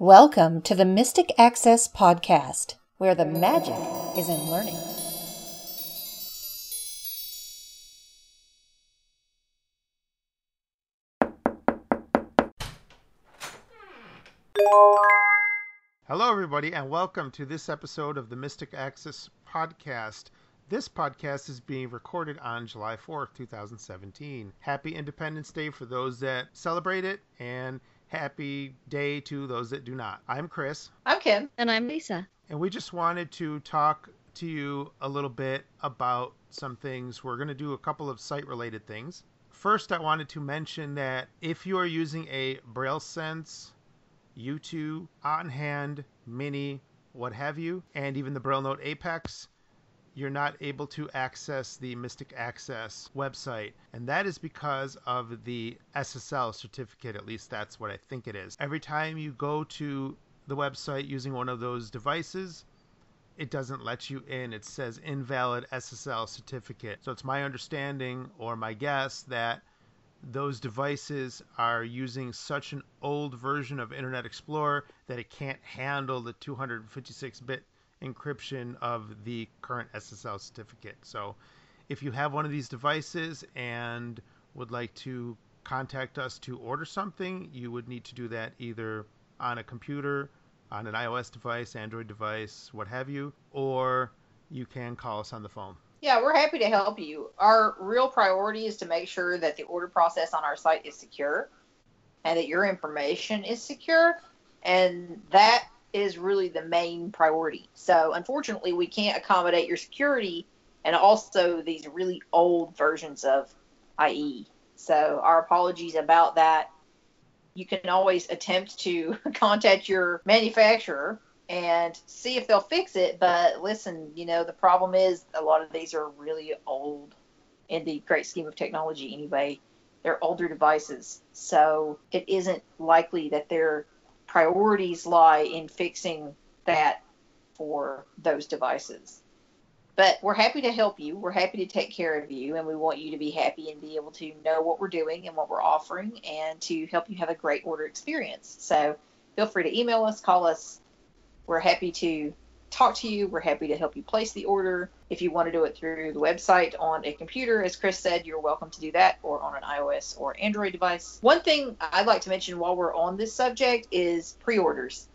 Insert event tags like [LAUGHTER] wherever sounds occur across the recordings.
Welcome to the Mystic Access Podcast, where the magic is in learning. Hello, everybody, and welcome to this episode of the Mystic Access Podcast. This podcast is being recorded on July 4th, 2017. Happy Independence Day for those that celebrate it, and happy day to those that do not. I'm Chris. I'm Kim. And I'm Lisa. And we just wanted to talk to you a little bit about some things. We're going to do a couple of site related things. First, I wanted to mention that if you are using a Braille Sense, U2, On Hand, Mini, what have you, and even the Braille Note Apex, you're not able to access the Mystic Access website. And that is because of the SSL certificate, at least that's what I think it is. Every time you go to the website using one of those devices, it doesn't let you in. It says invalid SSL certificate. So it's my understanding or my guess that those devices are using such an old version of Internet Explorer that it can't handle the 256 bit encryption of the current SSL certificate. So if you have one of these devices and would like to contact us to order something, you would need to do that either on a computer, on an iOS device, Android device, what have you, or you can call us on the phone. Yeah, we're happy to help you. Our real priority is to make sure that the order process on our site is secure and that your information is secure. And that is really the main priority. So unfortunately, we can't accommodate your security and also these really old versions of IE. So our apologies about that. You can always attempt to [LAUGHS] contact your manufacturer and see if they'll fix it. But listen, you know, the problem is a lot of these are really old in the great scheme of technology anyway. They're older devices. So it isn't likely that they're priorities lie in fixing that for those devices. But we're happy to help you. We're happy to take care of you, and we want you to be happy and be able to know what we're doing and what we're offering and to help you have a great order experience. So feel free to email us, call us. We're happy to talk to you. We're happy to help you place the order. If you want to do it through the website on a computer, as Chris said, you're welcome to do that, or on an iOS or Android device. One thing I'd like to mention while we're on this subject is pre orders.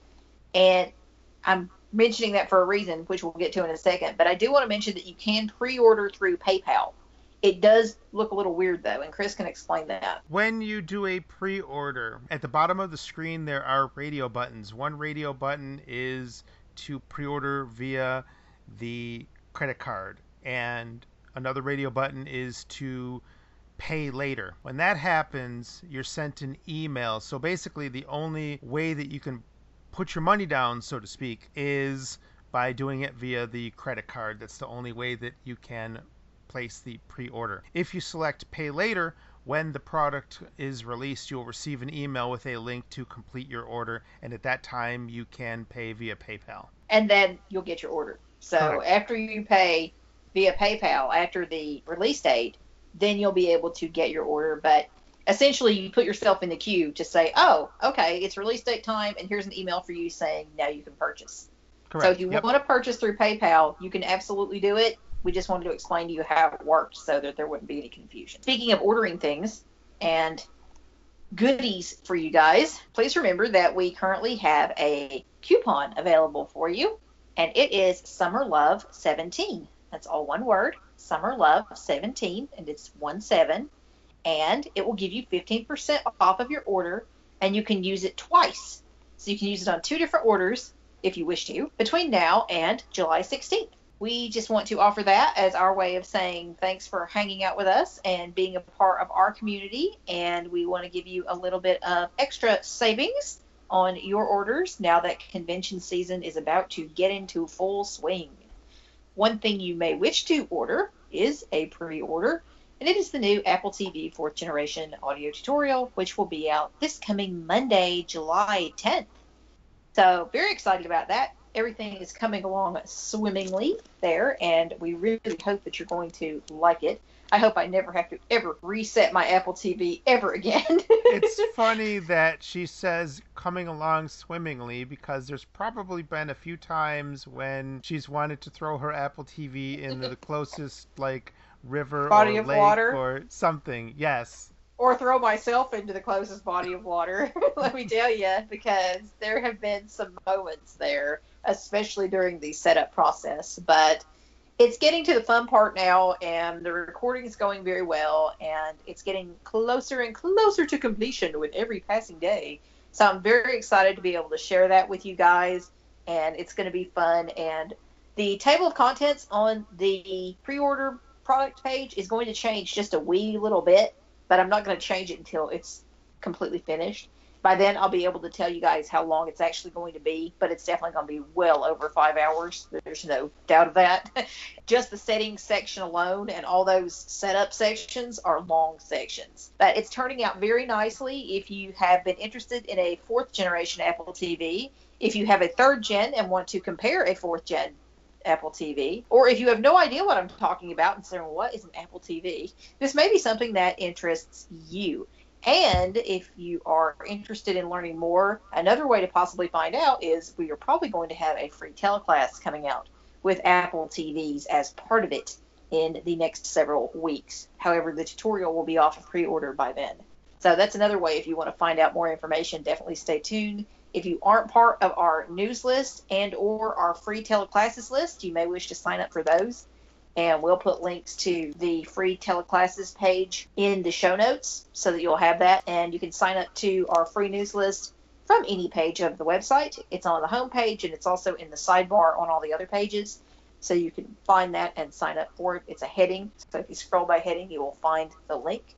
And I'm mentioning that for a reason, which we'll get to in a second. But I do want to mention that you can pre order through PayPal. It does look a little weird though, and Chris can explain that. When you do a pre order, at the bottom of the screen there are radio buttons. One radio button is to pre-order via the credit card and another radio button is to pay later. When that happens, you're sent an email. So basically the only way that you can put your money down, so to speak, is by doing it via the credit card. That's the only way that you can place the pre-order. If you select pay later, when the product is released, you'll receive an email with a link to complete your order, and at that time, you can pay via PayPal. And then you'll get your order. So Correct. after you pay via PayPal after the release date, then you'll be able to get your order. But essentially, you put yourself in the queue to say, oh, okay, it's release date time, and here's an email for you saying now you can purchase. Correct. So if you Yep. want to purchase through PayPal, you can absolutely do it. We just wanted to explain to you how it worked so that there wouldn't be any confusion. Speaking of ordering things and goodies for you guys, please remember that we currently have a coupon available for you, and it is Summer Love 17. That's all one word, Summer Love 17, and it's one seven, and it will give you 15% off of your order, and you can use it twice. So you can use it on two different orders if you wish to between now and July 16th. We just want to offer that as our way of saying thanks for hanging out with us and being a part of our community. And we want to give you a little bit of extra savings on your orders now that convention season is about to get into full swing. One thing you may wish to order is a pre order, and it is the new Apple TV 4th generation audio tutorial, which will be out this coming Monday, July 10th. So, very excited about that. Everything is coming along swimmingly there, and we really hope that you're going to like it. I hope I never have to ever reset my Apple TV ever again. [LAUGHS] it's funny that she says coming along swimmingly because there's probably been a few times when she's wanted to throw her Apple TV into the [LAUGHS] closest like river Body or of lake water. or something. Yes. or throw myself into the closest body of water. [LAUGHS] Let me tell you, because there have been some moments there, especially during the setup process. But it's getting to the fun part now, and the recording is going very well, and it's getting closer and closer to completion with every passing day. So I'm very excited to be able to share that with you guys, and it's going to be fun. And the table of contents on the pre-order product page is going to change just a wee little bit but I'm not going to change it until it's completely finished. By then, I'll be able to tell you guys how long it's actually going to be, but it's definitely going to be well over five hours. There's no doubt of that. [LAUGHS] Just the settings section alone and all those setup sections are long sections. But it's turning out very nicely. If you have been interested in a fourth generation Apple TV, if you have a third gen and want to compare a fourth gen Apple TV, or if you have no idea what I'm talking about and saying, what is an Apple TV? This may be something that interests you. And if you are interested in learning more, another way to possibly find out is we are probably going to have a free teleclass coming out with Apple TVs as part of it in the next several weeks. However, the tutorial will be off of pre order by then. So that's another way if you want to find out more information, definitely stay tuned. If you aren't part of our news list and or our free teleclasses list, you may wish to sign up for those. And we'll put links to the free teleclasses page in the show notes so that you'll have that. And you can sign up to our free news list from any page of the website. It's on the home page and it's also in the sidebar on all the other pages. So you can find that and sign up for it. It's a heading. So if you scroll by heading, you will find the link.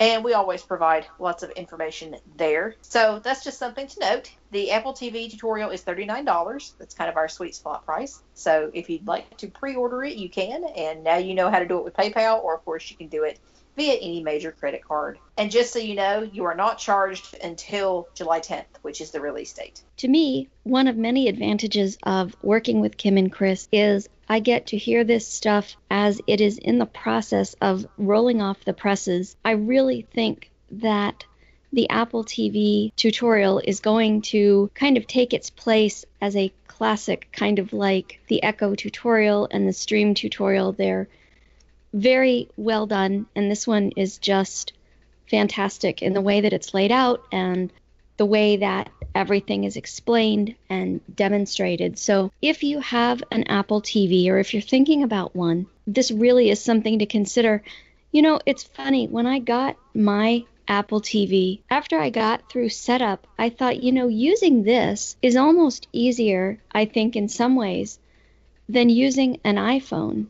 And we always provide lots of information there. So that's just something to note. The Apple TV tutorial is $39. That's kind of our sweet spot price. So if you'd like to pre order it, you can. And now you know how to do it with PayPal, or of course, you can do it via any major credit card. And just so you know, you are not charged until July 10th, which is the release date. To me, one of many advantages of working with Kim and Chris is I get to hear this stuff as it is in the process of rolling off the presses. I really think that the Apple TV tutorial is going to kind of take its place as a classic, kind of like the Echo tutorial and the Stream tutorial. They're very well done, and this one is just fantastic in the way that it's laid out and the way that everything is explained and demonstrated. So, if you have an Apple TV or if you're thinking about one, this really is something to consider. You know, it's funny, when I got my Apple TV, after I got through setup, I thought, you know, using this is almost easier, I think, in some ways, than using an iPhone.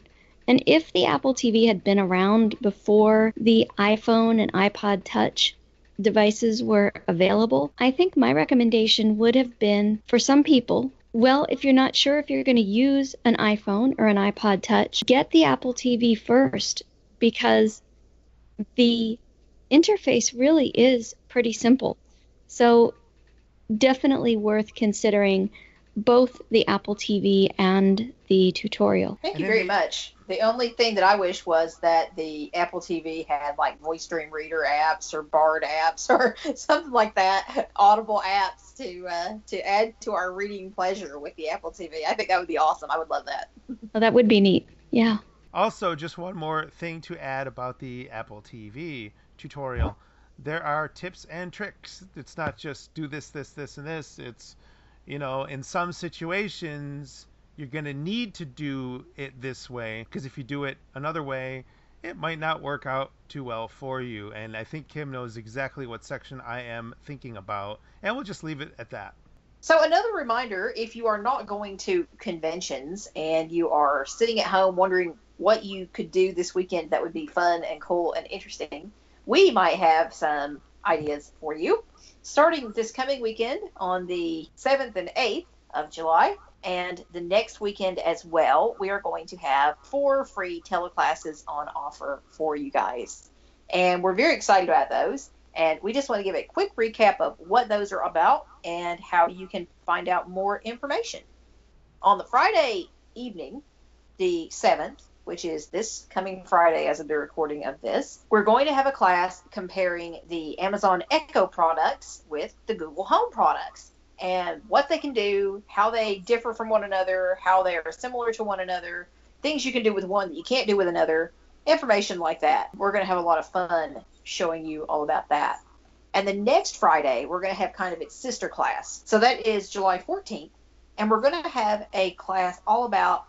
And if the Apple TV had been around before the iPhone and iPod Touch devices were available, I think my recommendation would have been for some people. Well, if you're not sure if you're going to use an iPhone or an iPod Touch, get the Apple TV first because the interface really is pretty simple. So, definitely worth considering both the Apple TV and the tutorial. Thank you very much. The only thing that I wish was that the Apple TV had like Voice Dream Reader apps or Bard apps [LAUGHS] or something like that, Audible apps to uh, to add to our reading pleasure with the Apple TV. I think that would be awesome. I would love that. [LAUGHS] Well, that would be neat. Yeah. Also, just one more thing to add about the Apple TV tutorial. There are tips and tricks. It's not just do this, this, this, and this. It's, you know, in some situations, you're going to need to do it this way because if you do it another way, it might not work out too well for you. And I think Kim knows exactly what section I am thinking about. And we'll just leave it at that. So another reminder, if you are not going to conventions and you are sitting at home wondering what you could do this weekend that would be fun and cool and interesting, we might have some ideas for you. Starting this coming weekend on the 7th and 8th of July, and the next weekend as well, we are going to have four free teleclasses on offer for you guys. And we're very excited about those. And we just want to give a quick recap of what those are about and how you can find out more information. On the Friday evening, the 7th, which is this coming Friday as of the recording of this, we're going to have a class comparing the Amazon Echo products with the Google Home products and what they can do, how they differ from one another, how they are similar to one another, things you can do with one that you can't do with another, information like that. We're going to have a lot of fun showing you all about that. And the next Friday, we're going to have kind of its sister class. So that is July 14th. And we're going to have a class all about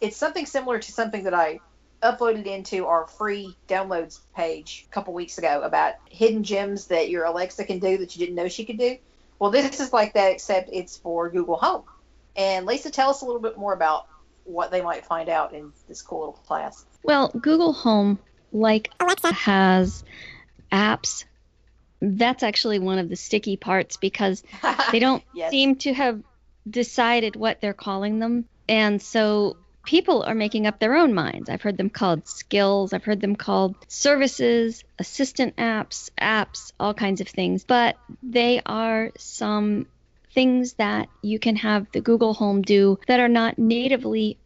it's something similar to something that I uploaded into our free downloads page a couple weeks ago about hidden gems that your Alexa can do that you didn't know she could do. Well, this is like that, except it's for Google Home. And Lisa, tell us a little bit more about what they might find out in this cool little class. Well, Google Home, like Alexa, has apps. That's actually one of the sticky parts because [LAUGHS] they don't Yes. seem to have decided what they're calling them. And so people are making up their own minds. I've heard them called skills, I've heard them called services, assistant apps, apps, all kinds of things. But they are some things that you can have the Google Home do that are not natively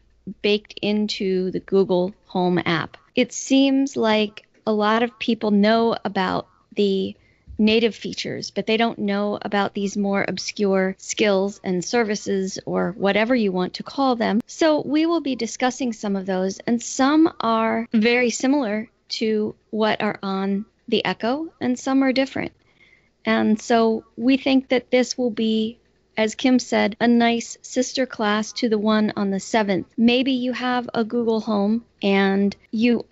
baked into the Google Home app. It seems like a lot of people know about the native features, but they don't know about these more obscure skills and services or whatever you want to call them. So we will be discussing some of those, and some are very similar to what are on the Echo, and some are different. And so we think that this will be, as Kim said, a nice sister class to the one on the 7th. Maybe you have a Google Home and you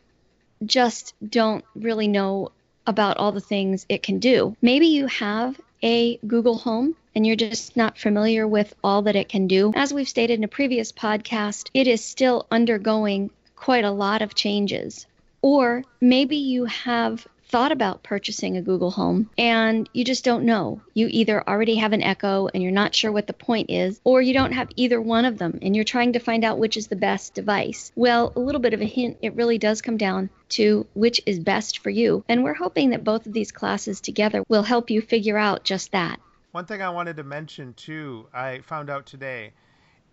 just don't really know about all the things it can do. Maybe you have a Google Home and you're just not familiar with all that it can do. As we've stated in a previous podcast, it is still undergoing quite a lot of changes. Or maybe you have thought about purchasing a Google Home and you just don't know. You either already have an Echo and you're not sure what the point is, or you don't have either one of them and you're trying to find out which is the best device. Well, a little bit of a hint it really does come down to which is best for you. And we're hoping that both of these classes together will help you figure out just that. One thing I wanted to mention too, I found out today.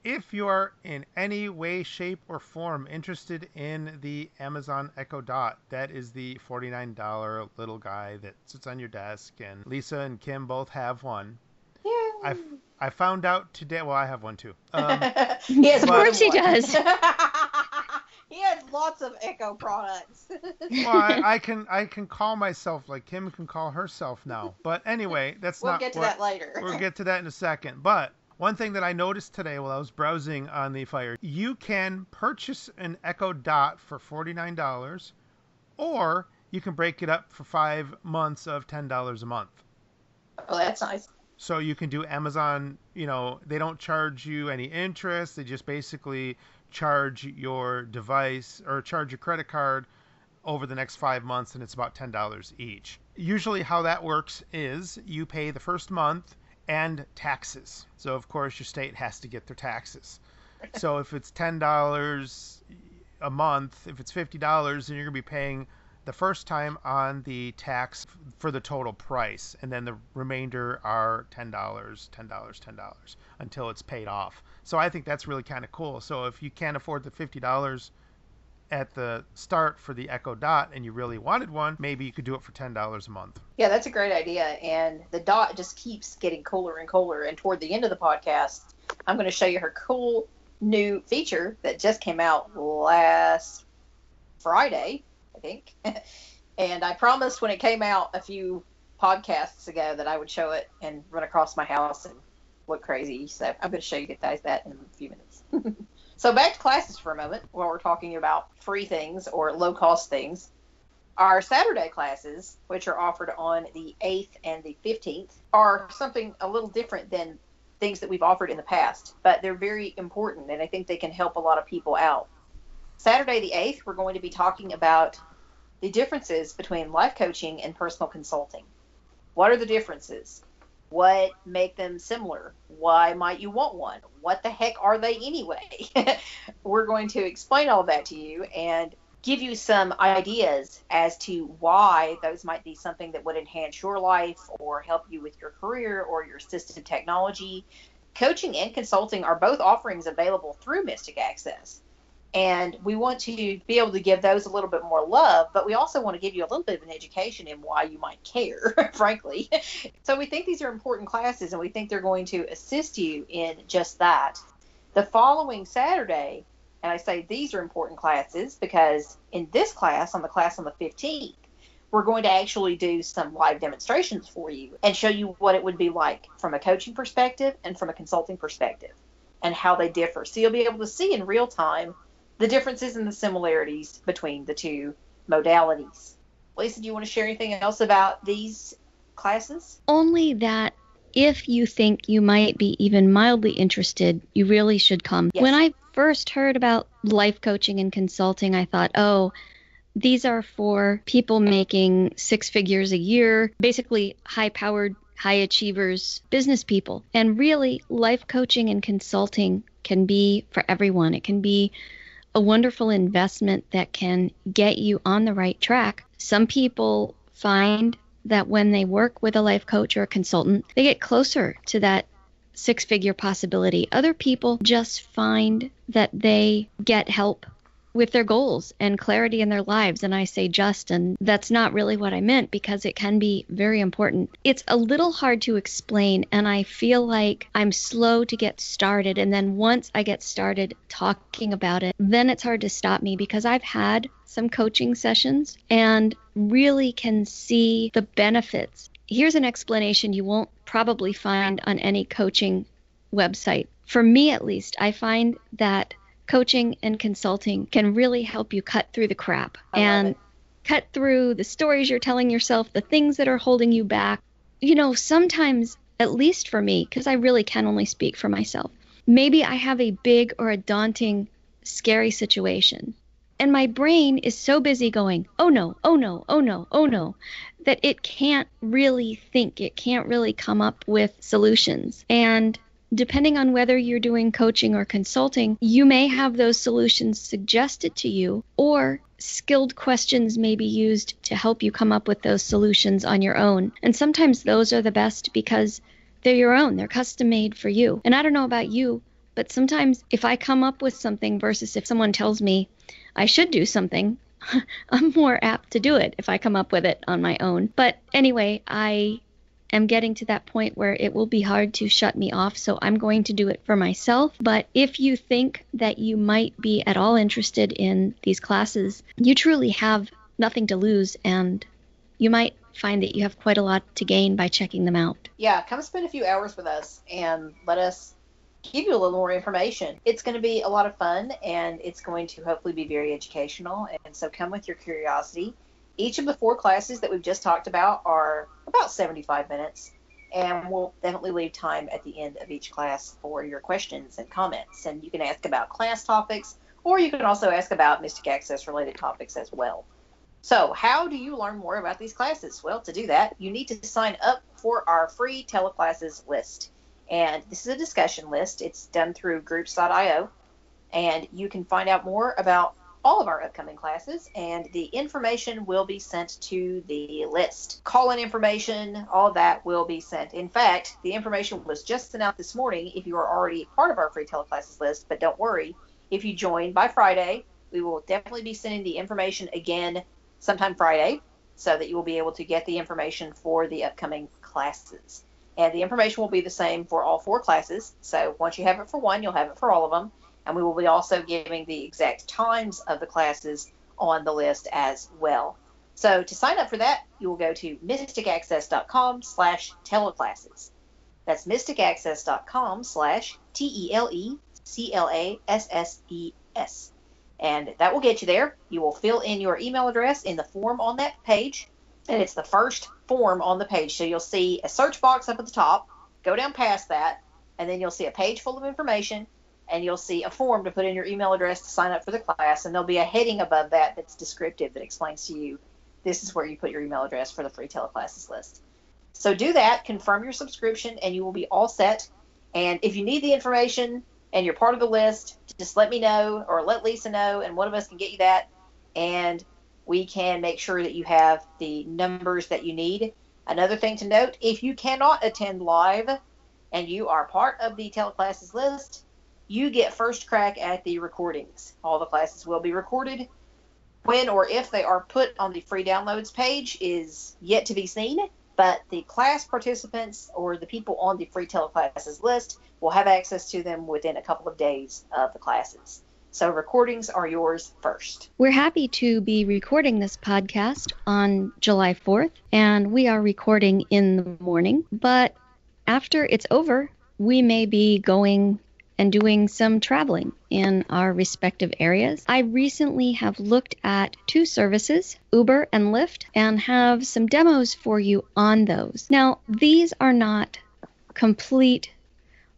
If you're in any way, shape, or form interested in the Amazon Echo Dot, that is the $49 little guy that sits on your desk, and Lisa and Kim both have one. Yeah. I, I found out today, well, I have one too. [LAUGHS] Um, he has Of course than he does. [LAUGHS] he has lots of Echo products. well, I, [LAUGHS] I can I can call myself like Kim can call herself now. But anyway, that's we'll not get to what, that later. We'll get to that in a second. But one thing that I noticed today while I was browsing on the Fire, you can purchase an Echo Dot for $49 or you can break it up for 5 months of $10 a month. oh, that's nice. So you can do Amazon, you know, they don't charge you any interest. They just basically charge your device or charge your credit card over the next five months, and it's about $10 each. Usually, how that works is you pay the first month and taxes. So, of course, your state has to get their taxes. So, if it's $10 a month, if it's $50, then you're going to be paying the first time on the tax for the total price, and then the remainder are $10, $10, $10 until it's paid off. So I think that's really kind of cool. So if you can't afford the $50 at the start for the Echo Dot and you really wanted one, maybe you could do it for $10 a month. Yeah, that's a great idea. And the dot just keeps getting cooler and cooler. And toward the end of the podcast, I'm going to show you her cool new feature that just came out last Friday, I think. [LAUGHS] and I promised when it came out a few podcasts ago that I would show it and run across my house and look crazy. So I'm going to show you guys that in a few minutes. [LAUGHS] so back to classes for a moment while we're talking about free things or low cost things. Our Saturday classes, which are offered on the 8th and the 15th, are something a little different than things that we've offered in the past, but they're very important and I think they can help a lot of people out. Saturday the 8th, we're going to be talking about the differences between life coaching and personal consulting. What are the differences? What make them similar? Why might you want one? What the heck are they anyway? [LAUGHS] we're going to explain all that to you and give you some ideas as to why those might be something that would enhance your life or help you with your career or your assistive technology. coaching and consulting are both offerings available through Mystic Access. And we want to be able to give those a little bit more love, but we also want to give you a little bit of an education in why you might care, [LAUGHS] frankly. so we think these are important classes and we think they're going to assist you in just that. The following Saturday, and I say these are important classes because in this class, on the class on the 15th, we're going to actually do some live demonstrations for you and show you what it would be like from a coaching perspective and from a consulting perspective and how they differ. So you'll be able to see in real time the differences and the similarities between the two modalities. Lisa, do you want to share anything else about these classes? Only that if you think you might be even mildly interested, you really should come. Yes. When I first heard about life coaching and consulting, I thought, oh, these are for people making six figures a year, basically high powered, high achievers, business people. And really, life coaching and consulting can be for everyone. It can be a wonderful investment that can get you on the right track. Some people find that when they work with a life coach or a consultant, they get closer to that six figure possibility. Other people just find that they get help with their goals and clarity in their lives. And I say just, and that's not really what I meant because it can be very important. It's a little hard to explain, and I feel like I'm slow to get started. And then once I get started talking about it, then it's hard to stop me because I've had some coaching sessions and really can see the benefits. Here's an explanation you won't probably find on any coaching website. For me, at least, I find that coaching and consulting can really help you cut through the crap and cut through the stories you're telling yourself, the things that are holding you back. You know, sometimes, at least for me, because I really can only speak for myself, maybe I have a big or a daunting, scary situation. And my brain is so busy going, oh no, oh no, oh no, oh no, that it can't really think. It can't really come up with solutions. And depending on whether you're doing coaching or consulting, you may have those solutions suggested to you, or skilled questions may be used to help you come up with those solutions on your own. And sometimes those are the best because they're your own, they're custom made for you. And I don't know about you, but sometimes if I come up with something versus if someone tells me I should do something, [LAUGHS] I'm more apt to do it if I come up with it on my own. But anyway, I am getting to that point where it will be hard to shut me off, so I'm going to do it for myself. But if you think that you might be at all interested in these classes, you truly have nothing to lose, and you might find that you have quite a lot to gain by checking them out. Yeah, come spend a few hours with us and let us give you a little more information. It's going to be a lot of fun and it's going to hopefully be very educational. And so come with your curiosity. Each of the four classes that we've just talked about are about 75 minutes, and we'll definitely leave time at the end of each class for your questions and comments. And you can ask about class topics, or you can also ask about Mystic Access related topics as well. So, how do you learn more about these classes? Well, to do that, you need to sign up for our free teleclasses list. And this is a discussion list. It's done through groups.io. And you can find out more about all of our upcoming classes, and the information will be sent to the list. Call in information, all that will be sent. In fact, the information was just sent out this morning if you are already part of our free teleclasses list, but don't worry, if you join by Friday, we will definitely be sending the information again sometime Friday so that you will be able to get the information for the upcoming classes. And the information will be the same for all four classes. So once you have it for one, you'll have it for all of them and we will be also giving the exact times of the classes on the list as well. So to sign up for that, you will go to mysticaccess.com slash teleclasses. That's mysticaccess.com slash T-E-L-E-C-L-A-S-S-E-S. And that will get you there. You will fill in your email address in the form on that page. And it's the first form on the page. So you'll see a search box up at the top. Go down past that. And then you'll see a page full of information and you'll see a form to put in your email address to sign up for the class, and there'll be a heading above that that's descriptive that explains to you this is where you put your email address for the free teleclasses list. So do that, confirm your subscription, and you will be all set. And if you need the information and you're part of the list, just let me know or let Lisa know, and one of us can get you that, and we can make sure that you have the numbers that you need. Another thing to note if you cannot attend live, and you are part of the teleclasses list, you get first crack at the recordings. All the classes will be recorded. When or if they are put on the free downloads page is yet to be seen, but the class participants or the people on the free teleclasses list will have access to them within a couple of days of the classes. So recordings are yours first. We're happy to be recording this podcast on July 4th, and we are recording in the morning. But after it's over, we may be going and doing some traveling in our respective areas. I recently have looked at two services, Uber and Lyft, and have some demos for you on those. Now, these are not complete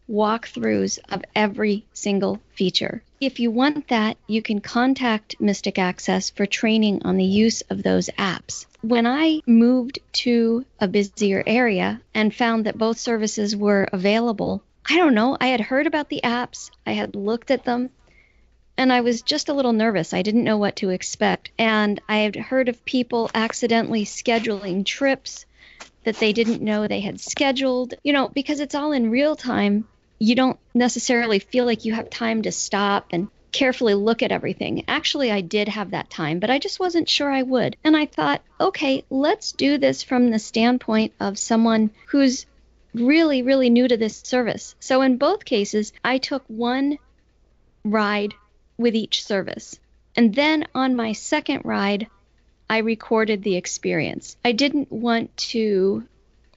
walkthroughs of every single feature. If you want that, you can contact Mystic Access for training on the use of those apps. When I moved to a busier area and found that both services were available, I don't know, I had heard about the apps, I had looked at them, and I was just a little nervous. I didn't know what to expect. And I had heard of people accidentally scheduling trips that they didn't know they had scheduled. You know, because it's all in real time, you don't necessarily feel like you have time to stop and carefully look at everything. Actually, I did have that time, but I just wasn't sure I would. And I thought, okay, let's do this from the standpoint of someone who's really, really new to this service. So in both cases, I took one ride with each service. And then on my second ride, I recorded the experience. I didn't want to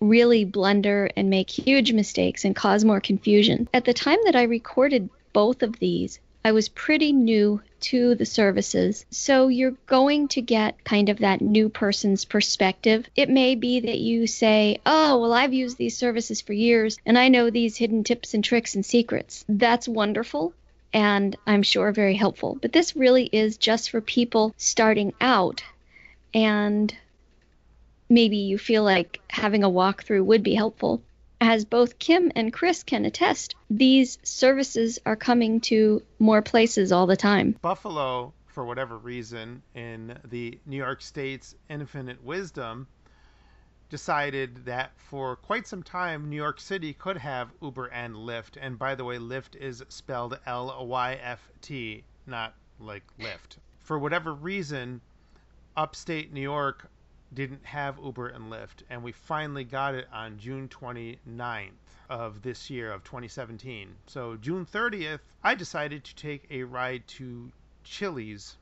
really blunder and make huge mistakes and cause more confusion. At the time that I recorded both of these, I was pretty new to the services. So you're going to get kind of that new person's perspective. It may be that you say, Oh, well, I've used these services for years and I know these hidden tips and tricks and secrets. That's wonderful and I'm sure very helpful. But this really is just for people starting out and maybe you feel like having a walkthrough would be helpful. As both Kim and Chris can attest, these services are coming to more places all the time. Buffalo, for whatever reason, in the New York State's infinite wisdom, decided that for quite some time New York City could have Uber and Lyft. And by the way, Lyft is spelled L Y F T, not like lift. For whatever reason, upstate New York didn't have Uber and Lyft, and we finally got it on June 29th of this year of 2017. So June 30th, I decided to take a ride to Chili's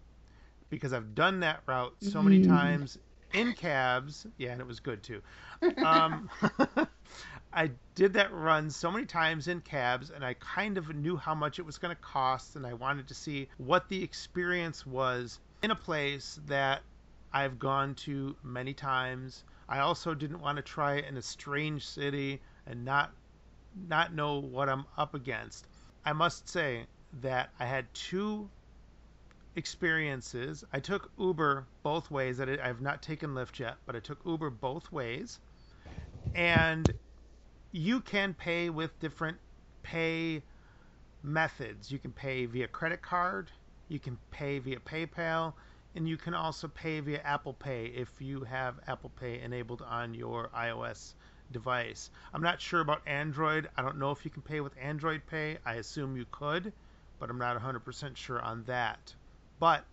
because I've done that route so many Mm. times in cabs. Yeah, and it was good too. Um, [LAUGHS] I did that run so many times in cabs, and I kind of knew how much it was going to cost, and I wanted to see what the experience was in a place that I've gone to many times. I also didn't want to try it in a strange city and not not know what I'm up against. I must say that I had two experiences. I took Uber both ways. I have not taken Lyft yet, but I took Uber both ways. And you can pay with different pay methods. You can pay via credit card, you can pay via PayPal, and you can also pay via Apple Pay if you have Apple Pay enabled on your iOS device. I'm not sure about Android. I don't know if you can pay with Android Pay. I assume you could, but I'm not 100% sure on that. But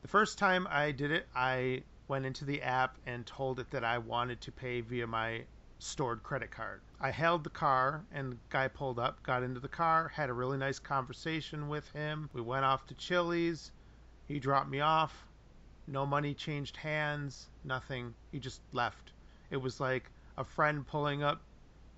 the first time I did it, I went into the app and told it that I wanted to pay via my stored credit card. I held the car and the guy pulled up, got into the car, had a really nice conversation with him. We went off to Chili's. He dropped me off. No money changed hands, nothing. He just left. It was like a friend pulling up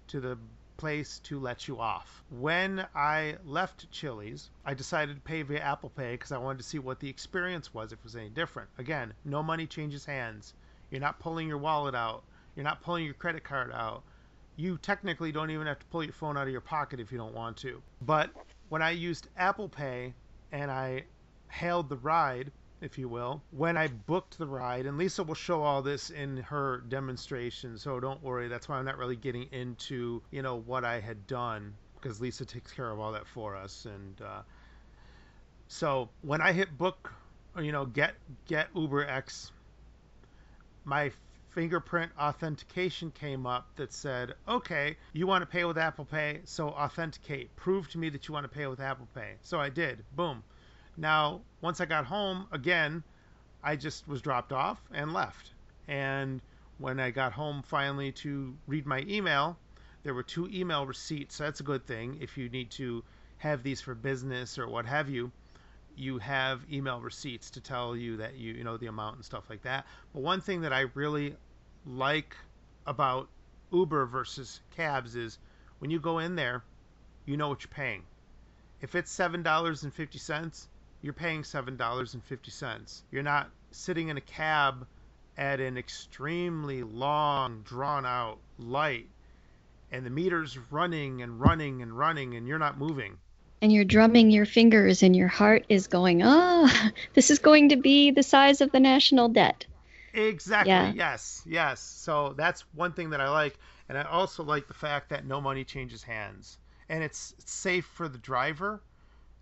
to the place to let you off. When I left Chili's, I decided to pay via Apple Pay because I wanted to see what the experience was if it was any different. Again, no money changes hands. You're not pulling your wallet out. You're not pulling your credit card out. You technically don't even have to pull your phone out of your pocket if you don't want to. But when I used Apple Pay and I hailed the ride, if you will, when I booked the ride, and Lisa will show all this in her demonstration, so don't worry. That's why I'm not really getting into, you know, what I had done because Lisa takes care of all that for us. And uh, so when I hit book, or, you know, get get Uber X, my fingerprint authentication came up that said, okay, you want to pay with Apple Pay, so authenticate. Prove to me that you want to pay with Apple Pay. So I did. Boom. Now, once I got home, again, I just was dropped off and left. And when I got home finally to read my email, there were two email receipts. So that's a good thing if you need to have these for business or what have you you have email receipts to tell you that you you know the amount and stuff like that. But one thing that I really like about Uber versus cabs is when you go in there, you know what you're paying. If it's seven dollars and fifty cents, you're paying seven dollars and fifty cents. You're not sitting in a cab at an extremely long, drawn out light and the meter's running and running and running and you're not moving and you're drumming your fingers and your heart is going, oh, [LAUGHS] this is going to be the size of the national debt. Exactly. Yeah. Yes. Yes. So that's one thing that I like. And I also like the fact that no money changes hands. And it's safe for the driver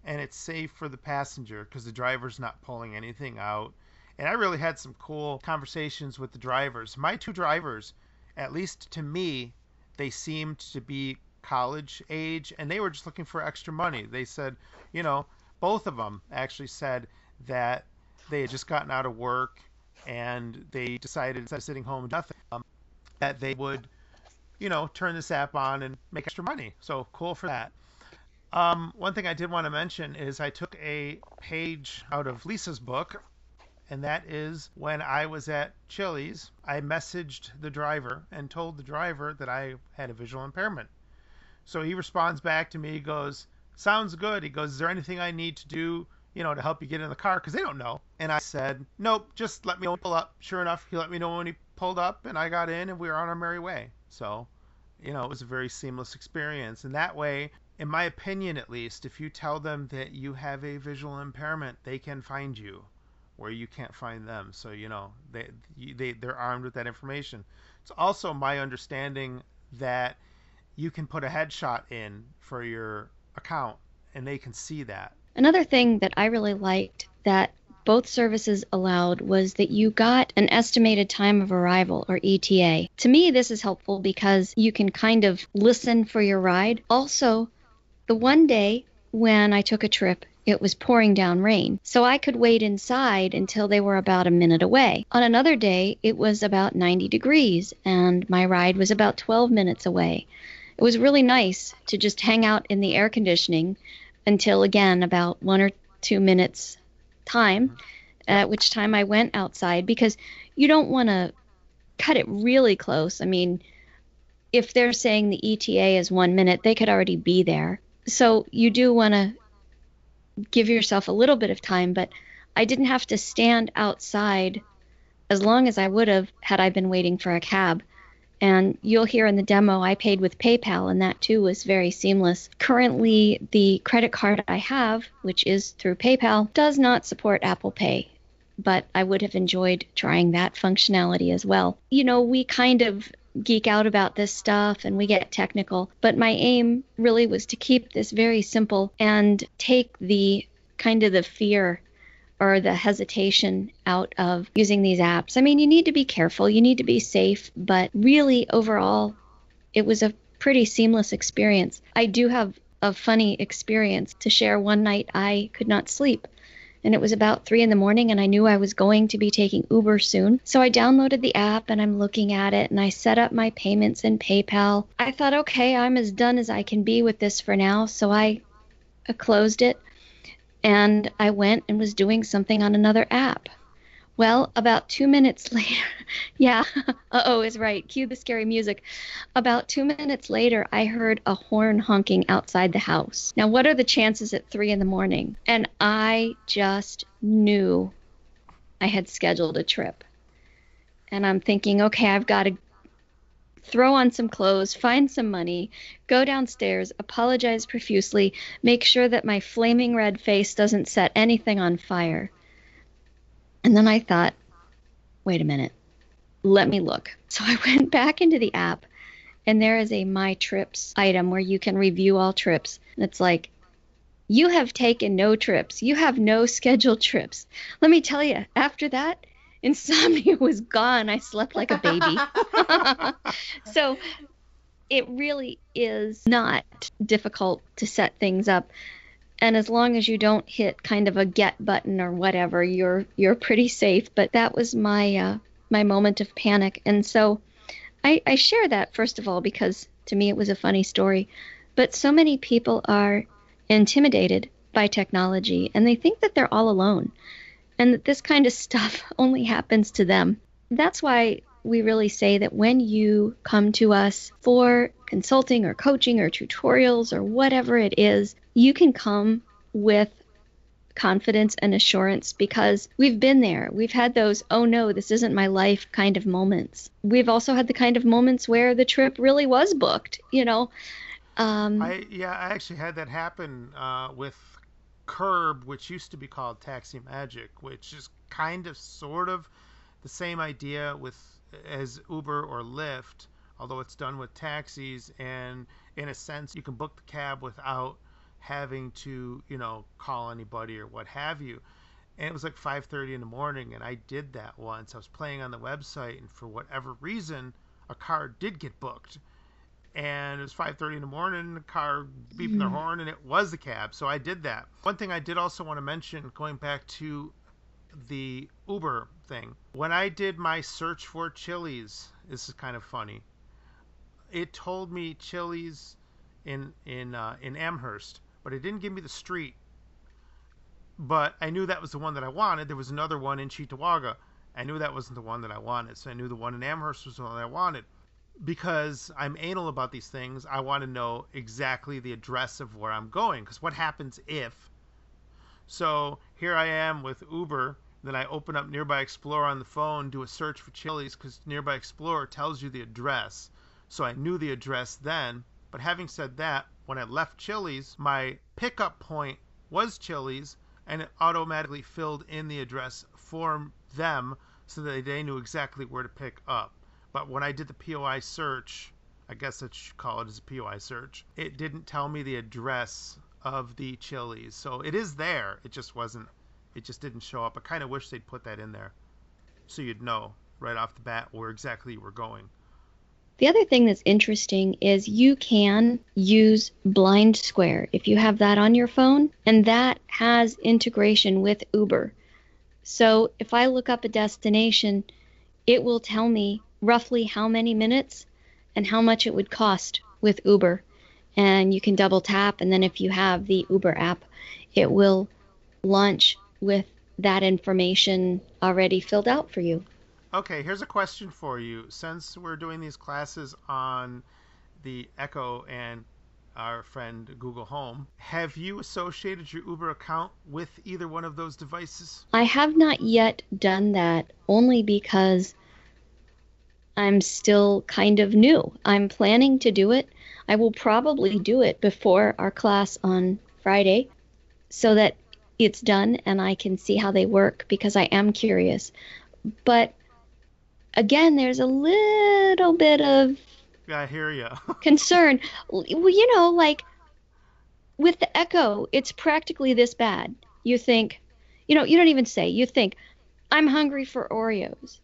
and it's safe for the passenger because the driver's not pulling anything out. And I really had some cool conversations with the drivers. My two drivers, at least to me, they seemed to be college age, and they were just looking for extra money. They said, you know, both of them actually said that they had just gotten out of work and they decided instead of sitting home and nothing, um, that they would, you know, turn this app on and make extra money. So cool for that. Um, one thing I did want to mention is I took a page out of Lisa's book, and that is when I was at Chili's, I messaged the driver and told the driver that I had a visual impairment. So he responds back to me. He goes, "Sounds good." He goes, "Is there anything I need to do, you know, to help you get in the car?" Because they don't know. And I said, "Nope, just let me pull up." Sure enough, he let me know when he pulled up, and I got in, and we were on our merry way. So, you know, it was a very seamless experience. And that way, in my opinion at least, if you tell them that you have a visual impairment, they can find you where you can't find them. So you know they they they're armed with that information. It's also my understanding that you can put a headshot in for your account and they can see that. Another thing that I really liked that both services allowed was that you got an estimated time of arrival or ETA. To me, this is helpful because you can kind of listen for your ride. Also, the one day when I took a trip, it was pouring down rain, so I could wait inside until they were about a minute away. On another day, it was about 90 degrees, and my ride was about 12 minutes away it was really nice to just hang out in the air conditioning until again about one or two minutes time at which time I went outside because you don't want to cut it really close. I mean, if they're saying the ETA is one minute, they could already be there. So you do want to give yourself a little bit of time, but I didn't have to stand outside as long as I would have had I been waiting for a cab. And you'll hear in the demo, I paid with PayPal, and that too was very seamless. Currently, the credit card I have, which is through PayPal, does not support Apple Pay, but I would have enjoyed trying that functionality as well. You know, we kind of geek out about this stuff and we get technical, but my aim really was to keep this very simple and take the kind of the fear or the hesitation out of using these apps. I mean, you need to be careful, you need to be safe, but really, overall, it was a pretty seamless experience. I do have a funny experience to share. One night I could not sleep. And it was about three in the morning, and I knew I was going to be taking Uber soon. So I downloaded the app and I'm looking at it and I set up my payments in PayPal. I thought, okay, I'm as done as I can be with this for now. So I closed it and I went and was doing something on another app. Well, about two minutes [LAUGHS] later, yeah, uh oh, is right. Cue the scary music. About two minutes later, I heard a horn honking outside the house. Now, what are the chances at three in the morning? And I just knew I had scheduled a trip. And I'm thinking, okay, I've got to throw on some clothes, find some money, go downstairs, apologize profusely, make sure that my flaming red face doesn't set anything on fire. And then I thought, wait a minute, let me look. So I [LAUGHS] went back into the app, and there is a My Trips item where you can review all trips. And it's like, you have taken no trips. You have no [LAUGHS] scheduled trips. Let me tell you, after that, [LAUGHS] insomnia was gone. I slept like a baby. so it really is not difficult to set things up. And as long as you don't hit kind of a get button or whatever, you're you're pretty safe. But that was my uh, my moment of panic, and so I, I share that first of all because to me it was a funny story. But so many people are intimidated by technology and they think that they're all alone and that this kind of [LAUGHS] stuff only happens to them. That's why we really say that when you come to us for consulting or coaching or tutorials or whatever it is, you can come with confidence and assurance because we've been there. We've had those, oh no, this isn't my life kind of moments. We've also had the kind of moments where the trip really was booked, you know. Um, I yeah, I actually had that happen uh, with Curb, which used to be called Taxi Magic, which is kind of sort of the same idea with as Uber or Lyft, although it's done with taxis and in a sense you can book the cab without having to, you know, call anybody or what have you. And it was like 5:30 in the morning and I did that once. I was playing on the website and for whatever reason a car did get booked and it was 5:30 in the morning. The car beeping their horn, and it was the cab. So I did that. One thing I did also want to mention, going back to the Uber thing, when I did my search for Chili's, this is kind of funny. It told me Chili's in in uh, in Amherst, but it didn't give me the street. But I knew that was the one that I wanted. There was another one in Cheektowaga. I knew that wasn't the one that I wanted, so I knew the one in Amherst was the one I wanted because I'm anal about these things, I want to know exactly the address of where I'm going. Because what happens if? So here I am with Uber. Then I open up Nearby Explorer on the phone, do a search for Chili's because Nearby Explorer tells you the address. So I knew the address then. But having said that, when I left Chili's, my pickup point was Chili's and it automatically filled in the address for them so that they knew exactly where to pick up. But when I did the POI search, I guess I should call it as a POI search, it didn't tell me the address of the Chili's. So it is there. It just wasn't, it just didn't show up. I kind of wish they'd put that in there so you'd know right off the bat where exactly you were going. The other thing that's interesting is you can use Blind Square if you have that on your phone, and that has integration with Uber. So if I look up a destination, it will tell me roughly how many minutes and how much it would cost with Uber. And you can double tap, and then if you have the Uber app, it will launch with that information already filled out for you. Okay, here's a question for you. Since we're doing these classes on the Echo and our friend Google Home, have you associated your Uber account with either one of those devices? I have not yet done that only because I'm still kind of new. I'm planning to do it. I will probably do it before our class on Friday so that it's done and I can see how they work because I am curious. But again, there's a little bit of I hear you. [LAUGHS] concern. Well, you know, like with the Echo, it's practically this bad. You think, you know, you don't even say, you think, I'm hungry for Oreos.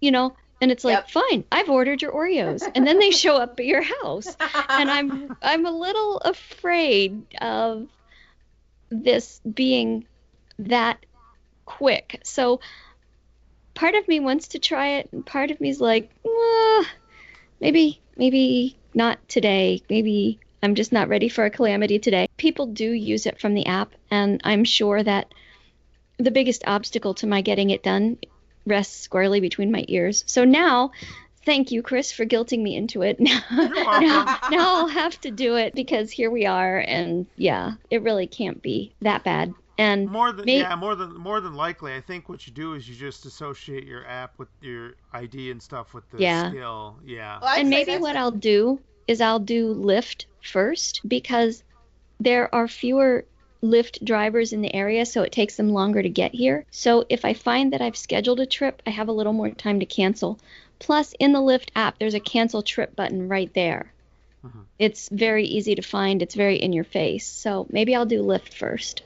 You know, and it's like yep. fine i've ordered your oreos and then they show up at your house and i'm i'm a little afraid of this being that quick so part of me wants to try it and part of me is like well, maybe maybe not today maybe i'm just not ready for a calamity today people do use it from the app and i'm sure that the biggest obstacle to my getting it done rests squarely between my ears. So now, thank you, Chris, for guilting me into it. [LAUGHS] now, now I'll have to do it because here we are, and yeah, it really can't be that bad. And more than may- yeah, more than more than likely, I think what you do is you just associate your app with your ID and stuff with the yeah. skill. Yeah. Well, and maybe what I'll do is I'll do Lyft first because there are fewer Lyft drivers in the area, so it takes them longer to get here. So if I find that I've scheduled a trip, I have a little more time to cancel. Plus, in the Lyft app, there's a cancel trip button right there. Mm-hmm. It's very easy to find, it's very in your face. So maybe I'll do Lyft first.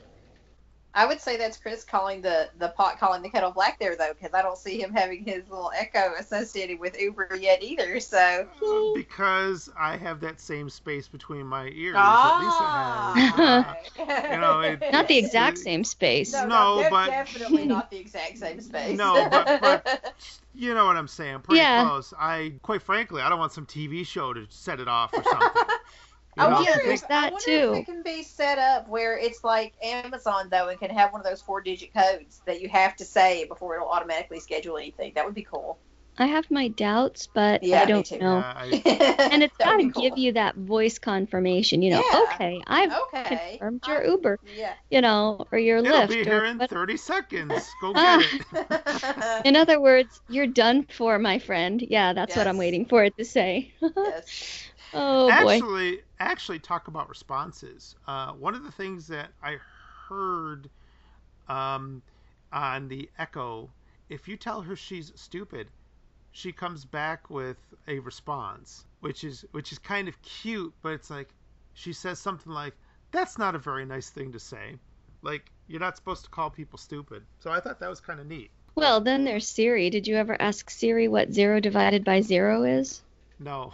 I would say that's Chris calling the the pot calling the kettle black there though, because I don't see him having his little echo associated with Uber yet either. So because I have that same space between my ears ah, that Lisa has. [LAUGHS] [LAUGHS] you know, it, Not the exact it- same space. No, No, no, but- definitely not the exact same space. No, but- but- [LAUGHS] You know what I'm saying? Pretty Yeah. close. I, quite frankly, I don't want some TV show to set it off or something. You I know? wonder, Yeah, if, there's I that wonder too. if it can be set up where it's like Amazon though, and can have one of those four-digit codes that you have to say before it'll automatically schedule anything. That would be cool. I have my doubts, but Yeah, I don't know. Yeah, I- [LAUGHS] And it's got to cool. give you that voice confirmation. You know, Yeah. okay, I've okay. confirmed your I'm- Uber, Yeah. you know, or your It'll Lyft. be or here in what- 30 seconds. [LAUGHS] Go get it. [LAUGHS] In other words, you're done for, my friend. Yeah, that's what I'm waiting for it to say. yes. Oh boy. actually, actually, talk about responses. Uh, one of the things that I heard um, on the Echo, if you tell her she's stupid, she comes back with a response, which is which is kind of cute, but it's like she says something like, "That's not a very nice thing to say." Like you're not supposed to call people stupid. So I thought that was kind of neat. Well, then there's Siri. Did you ever ask Siri what zero divided by zero is? No.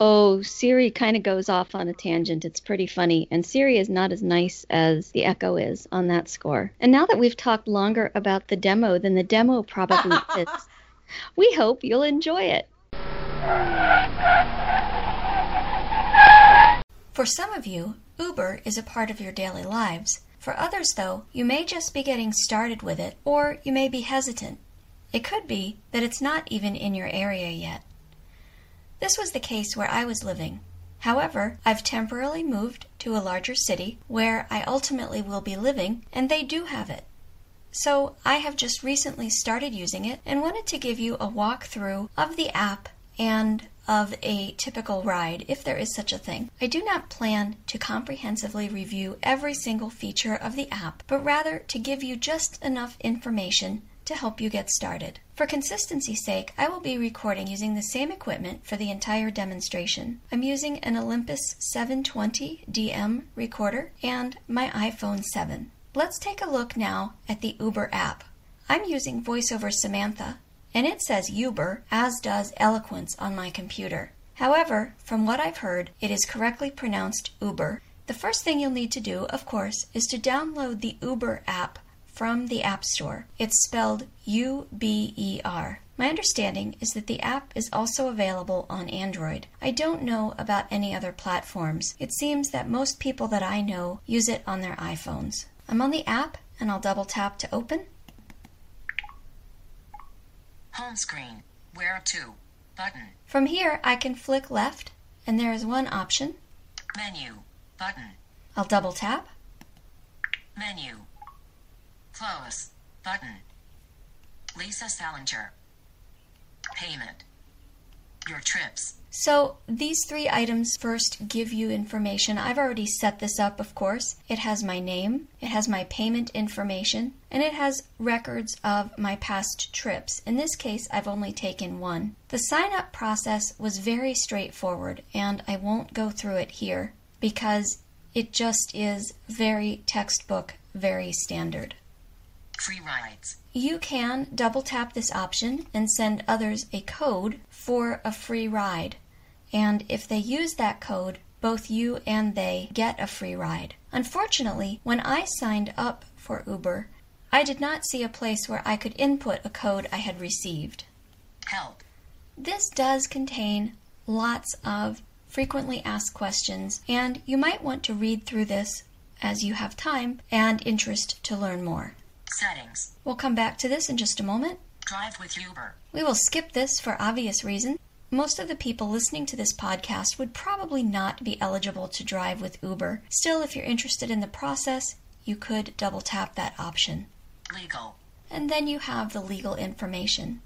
Oh, Siri kind of goes off on a tangent. It's pretty funny. And Siri is not as nice as the Echo is on that score. And now that we've talked longer about the demo than the demo probably [LAUGHS] is, we hope you'll enjoy it. For some of you, Uber is a part of your daily lives. For others, though, you may just be getting started with it, or you may be hesitant. It could be that it's not even in your area yet. This was the case where I was living. However, I've temporarily moved to a larger city where I ultimately will be living, and they do have it. So I have just recently started using it and wanted to give you a walkthrough of the app and of a typical ride, if there is such a thing. I do not plan to comprehensively review every single feature of the app, but rather to give you just enough information to help you get started. For consistency's sake, I will be recording using the same equipment for the entire demonstration. I'm using an Olympus 720 DM recorder and my iPhone 7. Let's take a look now at the Uber app. I'm using VoiceOver Samantha, and it says Uber, as does Eloquence on my computer. However, from what I've heard, it is correctly pronounced Uber. The first thing you'll need to do, of course, is to download the Uber app from the App Store. It's spelled U B E R. My understanding is that the app is also available on Android. I don't know about any other platforms. It seems that most people that I know use it on their iPhones. I'm on the app and I'll double tap to open. Home screen. Where to? Button. From here, I can flick left and there is one option. Menu. Button. I'll double tap. Menu. Close. Button. Lisa Salinger. Payment. Your trips. So these three items first give you information. I've already set this up, of course. It has my name, it has my payment information, and it has records of my past trips. In this case, I've only taken one. The sign up process was very straightforward, and I won't go through it here because it just is very textbook, very standard. Free rides. You can double tap this option and send others a code for a free ride. And if they use that code, both you and they get a free ride. Unfortunately, when I signed up for Uber, I did not see a place where I could input a code I had received. Help. This does contain lots of frequently asked questions, and you might want to read through this as you have time and interest to learn more. Settings. We'll come back to this in just a moment. Drive with Uber. We will skip this for obvious reason. Most of the people listening to this podcast would probably not be eligible to drive with Uber. Still, if you're interested in the process, you could double tap that option. Legal. And then you have the legal information.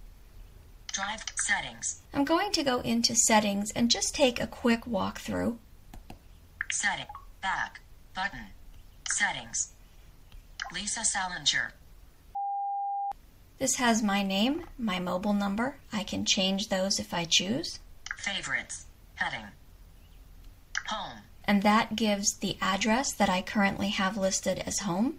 Drive settings. I'm going to go into settings and just take a quick walkthrough. Setting. Back. Button. Settings. Lisa Salinger. This has my name, my mobile number. I can change those if I choose. Favorites. Heading. Home. And that gives the address that I currently have listed as home.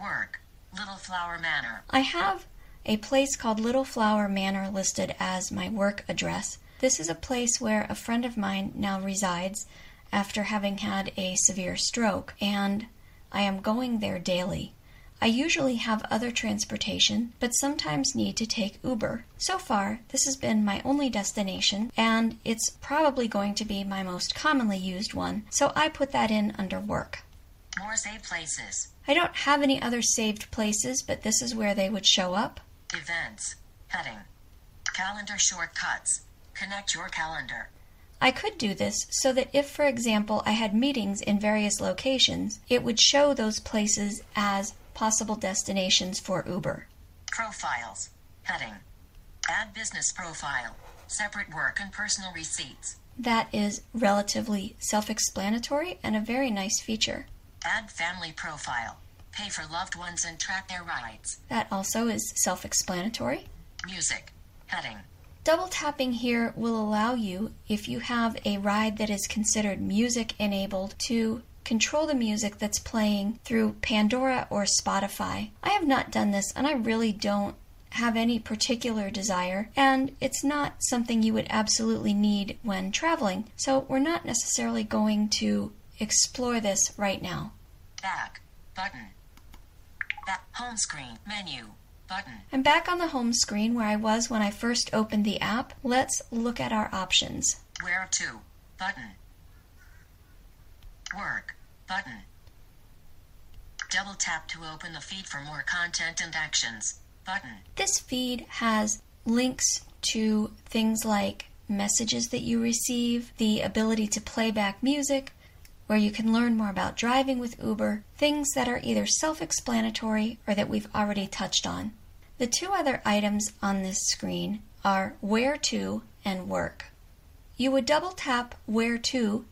Work. Little Flower Manor. I have a place called Little Flower Manor listed as my work address. This is a place where a friend of mine now resides after having had a severe stroke, and I am going there daily. I usually have other transportation, but sometimes need to take Uber. So far, this has been my only destination, and it's probably going to be my most commonly used one, so I put that in under work. More saved places. I don't have any other saved places, but this is where they would show up. Events. Heading. Calendar shortcuts. Connect your calendar. I could do this so that if, for example, I had meetings in various locations, it would show those places as possible destinations for Uber. Profiles. Heading. Add business profile. Separate work and personal receipts. That is relatively self explanatory and a very nice feature. Add family profile. Pay for loved ones and track their rides. That also is self explanatory. Music. Heading. Double tapping here will allow you, if you have a ride that is considered music enabled, to control the music that's playing through Pandora or Spotify. I have not done this and I really don't have any particular desire, and it's not something you would absolutely need when traveling, so we're not necessarily going to explore this right now. Back. Button. Back. Home screen. Menu. Button. I'm back on the home screen where I was when I first opened the app. Let's look at our options. Where to? Button. Work. Button. Double tap to open the feed for more content and actions. Button. This feed has links to things like messages that you receive, the ability to play back music, where you can learn more about driving with Uber, things that are either self explanatory or that we've already touched on. The two other items on this screen are Where to and Work. You would double tap Where to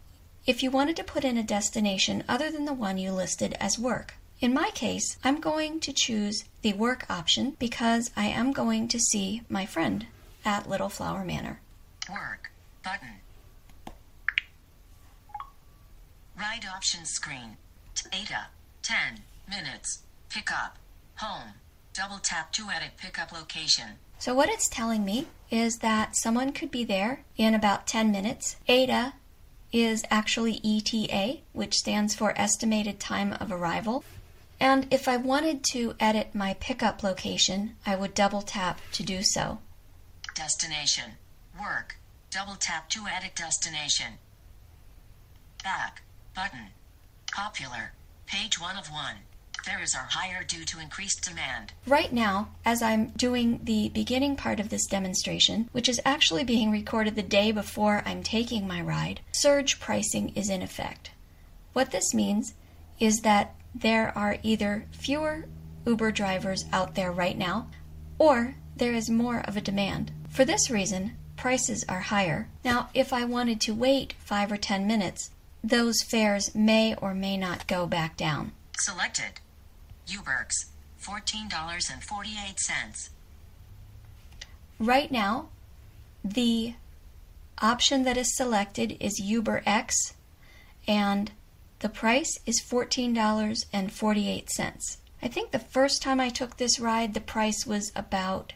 if you wanted to put in a destination other than the one you listed as work. In my case, I'm going to choose the work option because I am going to see my friend at Little Flower Manor. Work. Button. Ride options screen. Ada. 10 minutes. Pickup. Home. Double tap to edit pickup location. So, what it's telling me is that someone could be there in about 10 minutes. ADA is actually ETA, which stands for Estimated Time of Arrival. And if I wanted to edit my pickup location, I would double tap to do so. Destination. Work. Double tap to edit destination. Back. Button. Popular. Page 1 of 1. Fares are higher due to increased demand. Right now, as I'm doing the beginning part of this demonstration, which is actually being recorded the day before I'm taking my ride, surge pricing is in effect. What this means is that there are either fewer Uber drivers out there right now, or there is more of a demand. For this reason, prices are higher. Now, if I wanted to wait 5 or 10 minutes, those fares may or may not go back down. Selected. Uberx. $14.48. Right now, the option that is selected is UberX, and the price is $14.48. I think the first time I took this ride, the price was about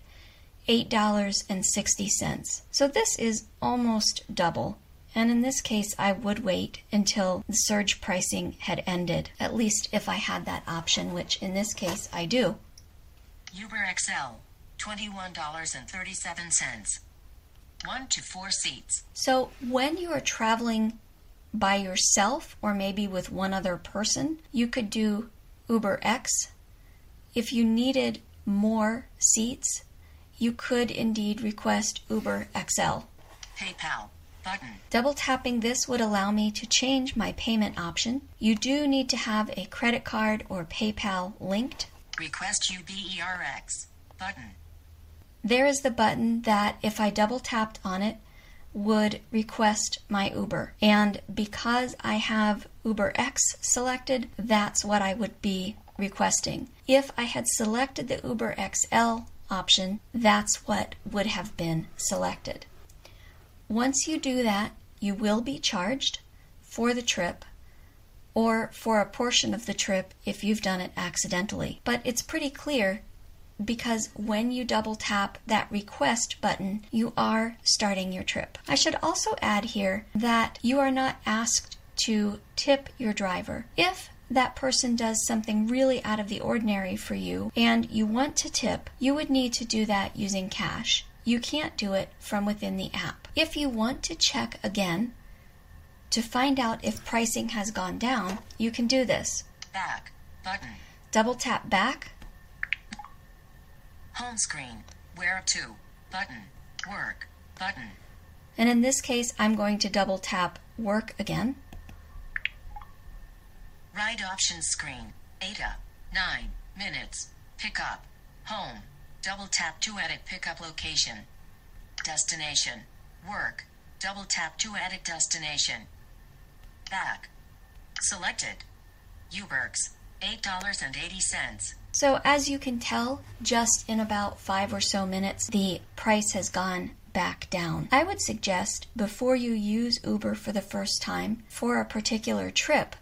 $8.60. So this is almost double. And in this case, I would wait until the surge pricing had ended, at least if I had that option, which in this case I do. Uber XL. $21.37. 1 to 4 seats. So when you are traveling by yourself or maybe with one other person, you could do Uber X. If you needed more seats, you could indeed request Uber XL. PayPal. Button. Double tapping this would allow me to change my payment option. You do need to have a credit card or PayPal linked. Request UBERX. Button. There is the button that, if I double tapped on it, would request my Uber. And because I have Uber X selected, that's what I would be requesting. If I had selected the Uber XL option, that's what would have been selected. Once you do that, you will be charged for the trip. or for a portion of the trip if you've done it accidentally. But it's pretty clear because when you double tap that request button, you are starting your trip. I should also add here that you are not asked to tip your driver. If that person does something really out of the ordinary for you and you want to tip, you would need to do that using cash. You can't do it from within the app. If you want to check again to find out if pricing has gone down, you can do this. Back. Button. Double tap back. Home screen. Where to? Button. Work. Button. And in this case, I'm going to double tap work again. Ride options screen. ADA. 9 minutes. Pickup. Home. Double tap to edit pickup location. Destination. Work. Double tap to edit destination. Back. Selected. Uberks. $8.80. So, as you can tell, just in about five or so minutes, the price has gone back down. I would suggest before you use Uber for the first time for a particular trip,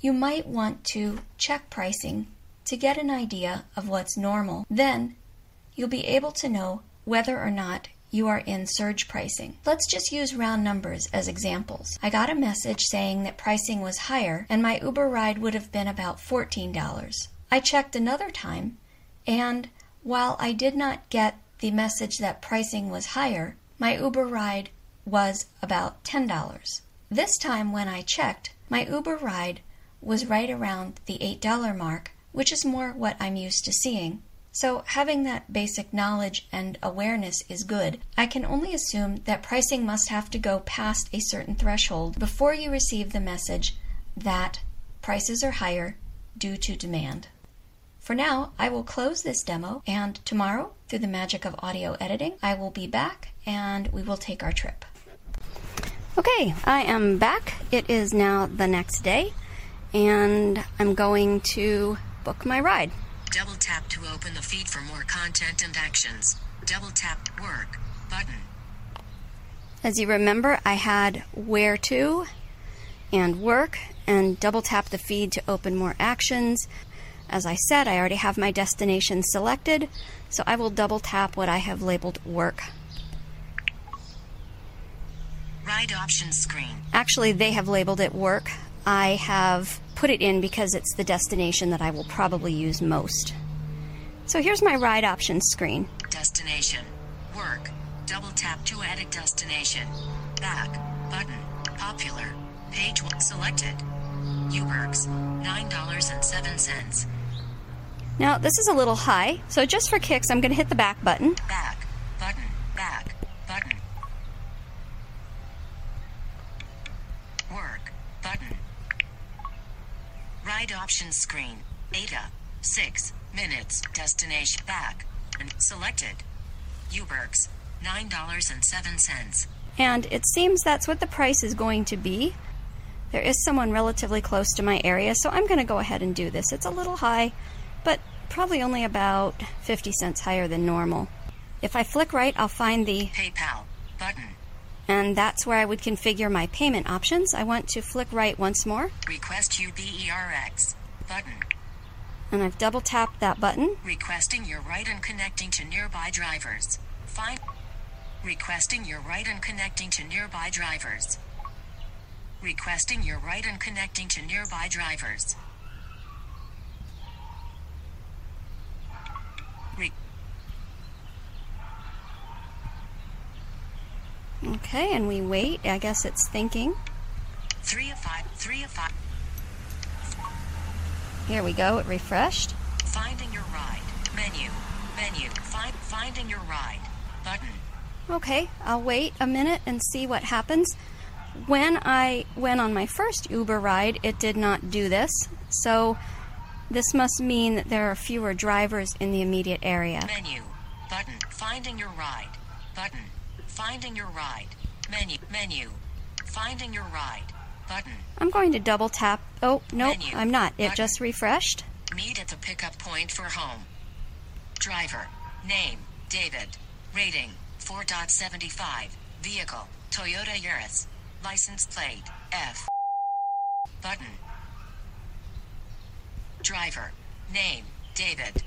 you might want to check pricing to get an idea of what's normal. Then you'll be able to know whether or not you are in surge pricing. Let's just use round numbers as examples. I got a message saying that pricing was higher and my Uber ride would have been about $14. I checked another time, and while I did not get the message that pricing was higher, my Uber ride was about $10. This time when I checked, my Uber ride was right around the $8 mark, which is more what I'm used to seeing. So, having that basic knowledge and awareness is good. I can only assume that pricing must have to go past a certain threshold before you receive the message that prices are higher due to demand. For now, I will close this demo, and tomorrow, through the magic of audio editing, I will be back and we will take our trip. Okay, I am back. It is now the next day, and I'm going to book my ride. Double tap to open the feed for more content and actions. Double tap work button. As you remember, I had where to and work, and double tap the feed to open more actions. As I said, I already have my destination selected, so I will double tap what I have labeled work. Ride options screen. Actually, they have labeled it work. I have put it in because it's the destination that I will probably use most. So here's my ride options screen. Destination. Work. Double tap to edit destination. Back. Button. Popular. Page 1 selected. Uberks. $9.07. Now, this is a little high, so just for kicks, I'm going to hit the back button. Back. Button. Back. Button. Work. Button. Ride options screen. ADA. 6 minutes. Destination. Back. And selected. Uberks. $9.07. And it seems that's what the price is going to be. There is someone relatively close to my area, so I'm going to go ahead and do this. It's a little high, but probably only about 50 cents higher than normal. If I flick right, I'll find the, PayPal. Button. And that's where I would configure my payment options. I want to flick right once more, Request UBERX. Button. and I've double tapped that button. Requesting your right and connecting to nearby drivers. Find. Requesting your right and connecting to nearby drivers. Requesting your right and connecting to nearby drivers. Re- Okay, and we wait. I guess it's thinking. three of five. Three of five. Here we go, it refreshed. Finding your ride. Menu. Menu. Find. Finding your ride. Button. Okay, I'll wait a minute and see what happens. When I went on my first Uber ride, it did not do this. So this must mean that there are fewer drivers in the immediate area. Menu. Button. Finding your ride. Button. Finding your ride. Menu. Menu. Finding your ride. Button. I'm going to double tap. Oh, nope, I'm not. It Button. just refreshed. Meet at the pickup point for home. Driver. Name. David. Rating. 4.75. Vehicle. Toyota Yaris. License plate. F. Button. Driver. Name. David.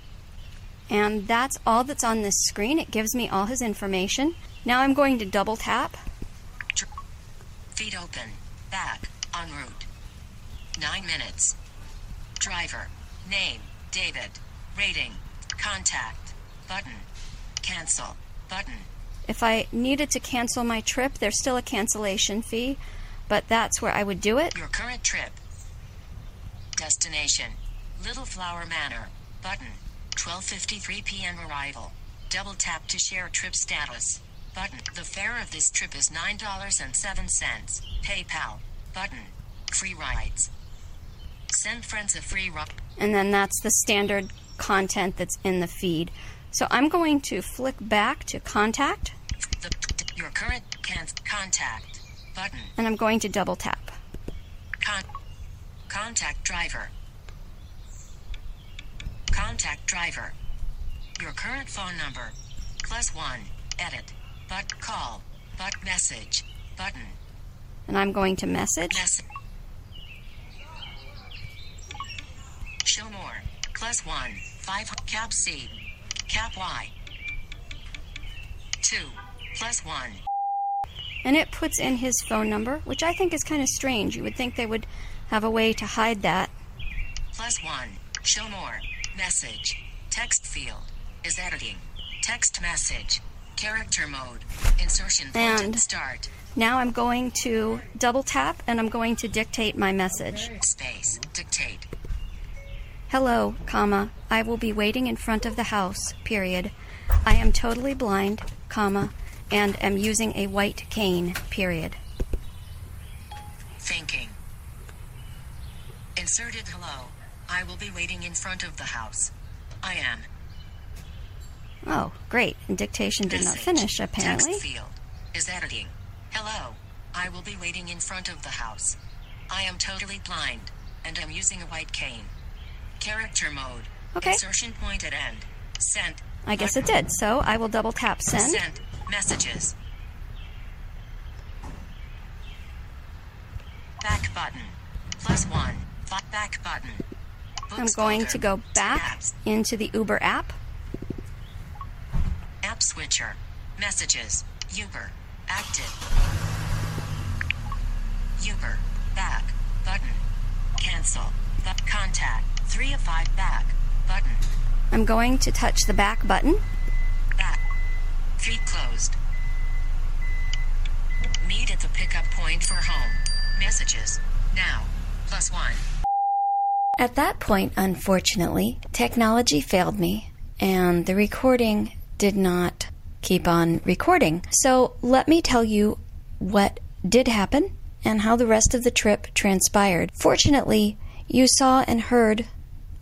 And that's all that's on this screen. It gives me all his information. Now I'm going to double tap. Feet open. Back. En route. 9 minutes. Driver. Name. David. Rating. Contact. Button. Cancel. Button. If I needed to cancel my trip, there's still a cancellation fee, but that's where I would do it. Your current trip. Destination. Little Flower Manor. Button. 12:53 p.m. arrival. Double tap to share trip status. Button. The fare of this trip is $9.07. PayPal. Button. Free rides. Send friends a free ride. And then that's the standard content that's in the feed. So I'm going to flick back to contact The, your current contact. Button. and I'm going to double tap. Con- contact driver. Contact driver. Your current phone number. Plus one. Edit. But call. But message. Button. And I'm going to message. Show more. Plus one. Five. Cap C. Cap Y. Two. Plus one. And it puts in his phone number, which I think is kind of strange. You would think they would have a way to hide that. Plus one. Show more. Message. Text field. Is editing. Text message. Character mode. Insertion point And- start. Now I'm going to double tap and I'm going to dictate my message. Space. Dictate. Hello, comma. I will be waiting in front of the house, period. I am totally blind, comma, and am using a white cane, period. Thinking. Inserted hello. I will be waiting in front of the house. I am. Oh, great. And dictation did not finish, apparently. Text field. Is editing. Hello. I will be waiting in front of the house. I am totally blind and am using a white cane. Character mode. Okay. Insertion point at end. Sent. I guess it did. So I will double tap send. Sent. Messages. Back button. Plus one. Back button. I'm going to go back into the Uber app. App switcher. Messages. Uber. Active. Uber. Back. Button. Cancel. But contact. 3 of 5 back. Button. I'm going to touch the back button. Back. Feet closed. Meet at the pickup point for home. Messages. Now. Plus 1. At that point, unfortunately, technology failed me and the recording did not keep on recording. So let me tell you what did happen and how the rest of the trip transpired. Fortunately, you saw and heard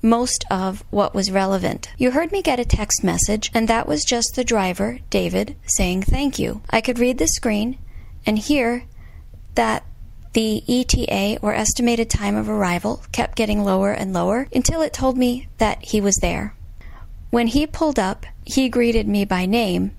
most of what was relevant. You heard me get a text message, and that was just the driver, David, saying thank you. I could read the screen and hear that the ETA, or estimated time of arrival, kept getting lower and lower until it told me that he was there. When he pulled up, he greeted me by name,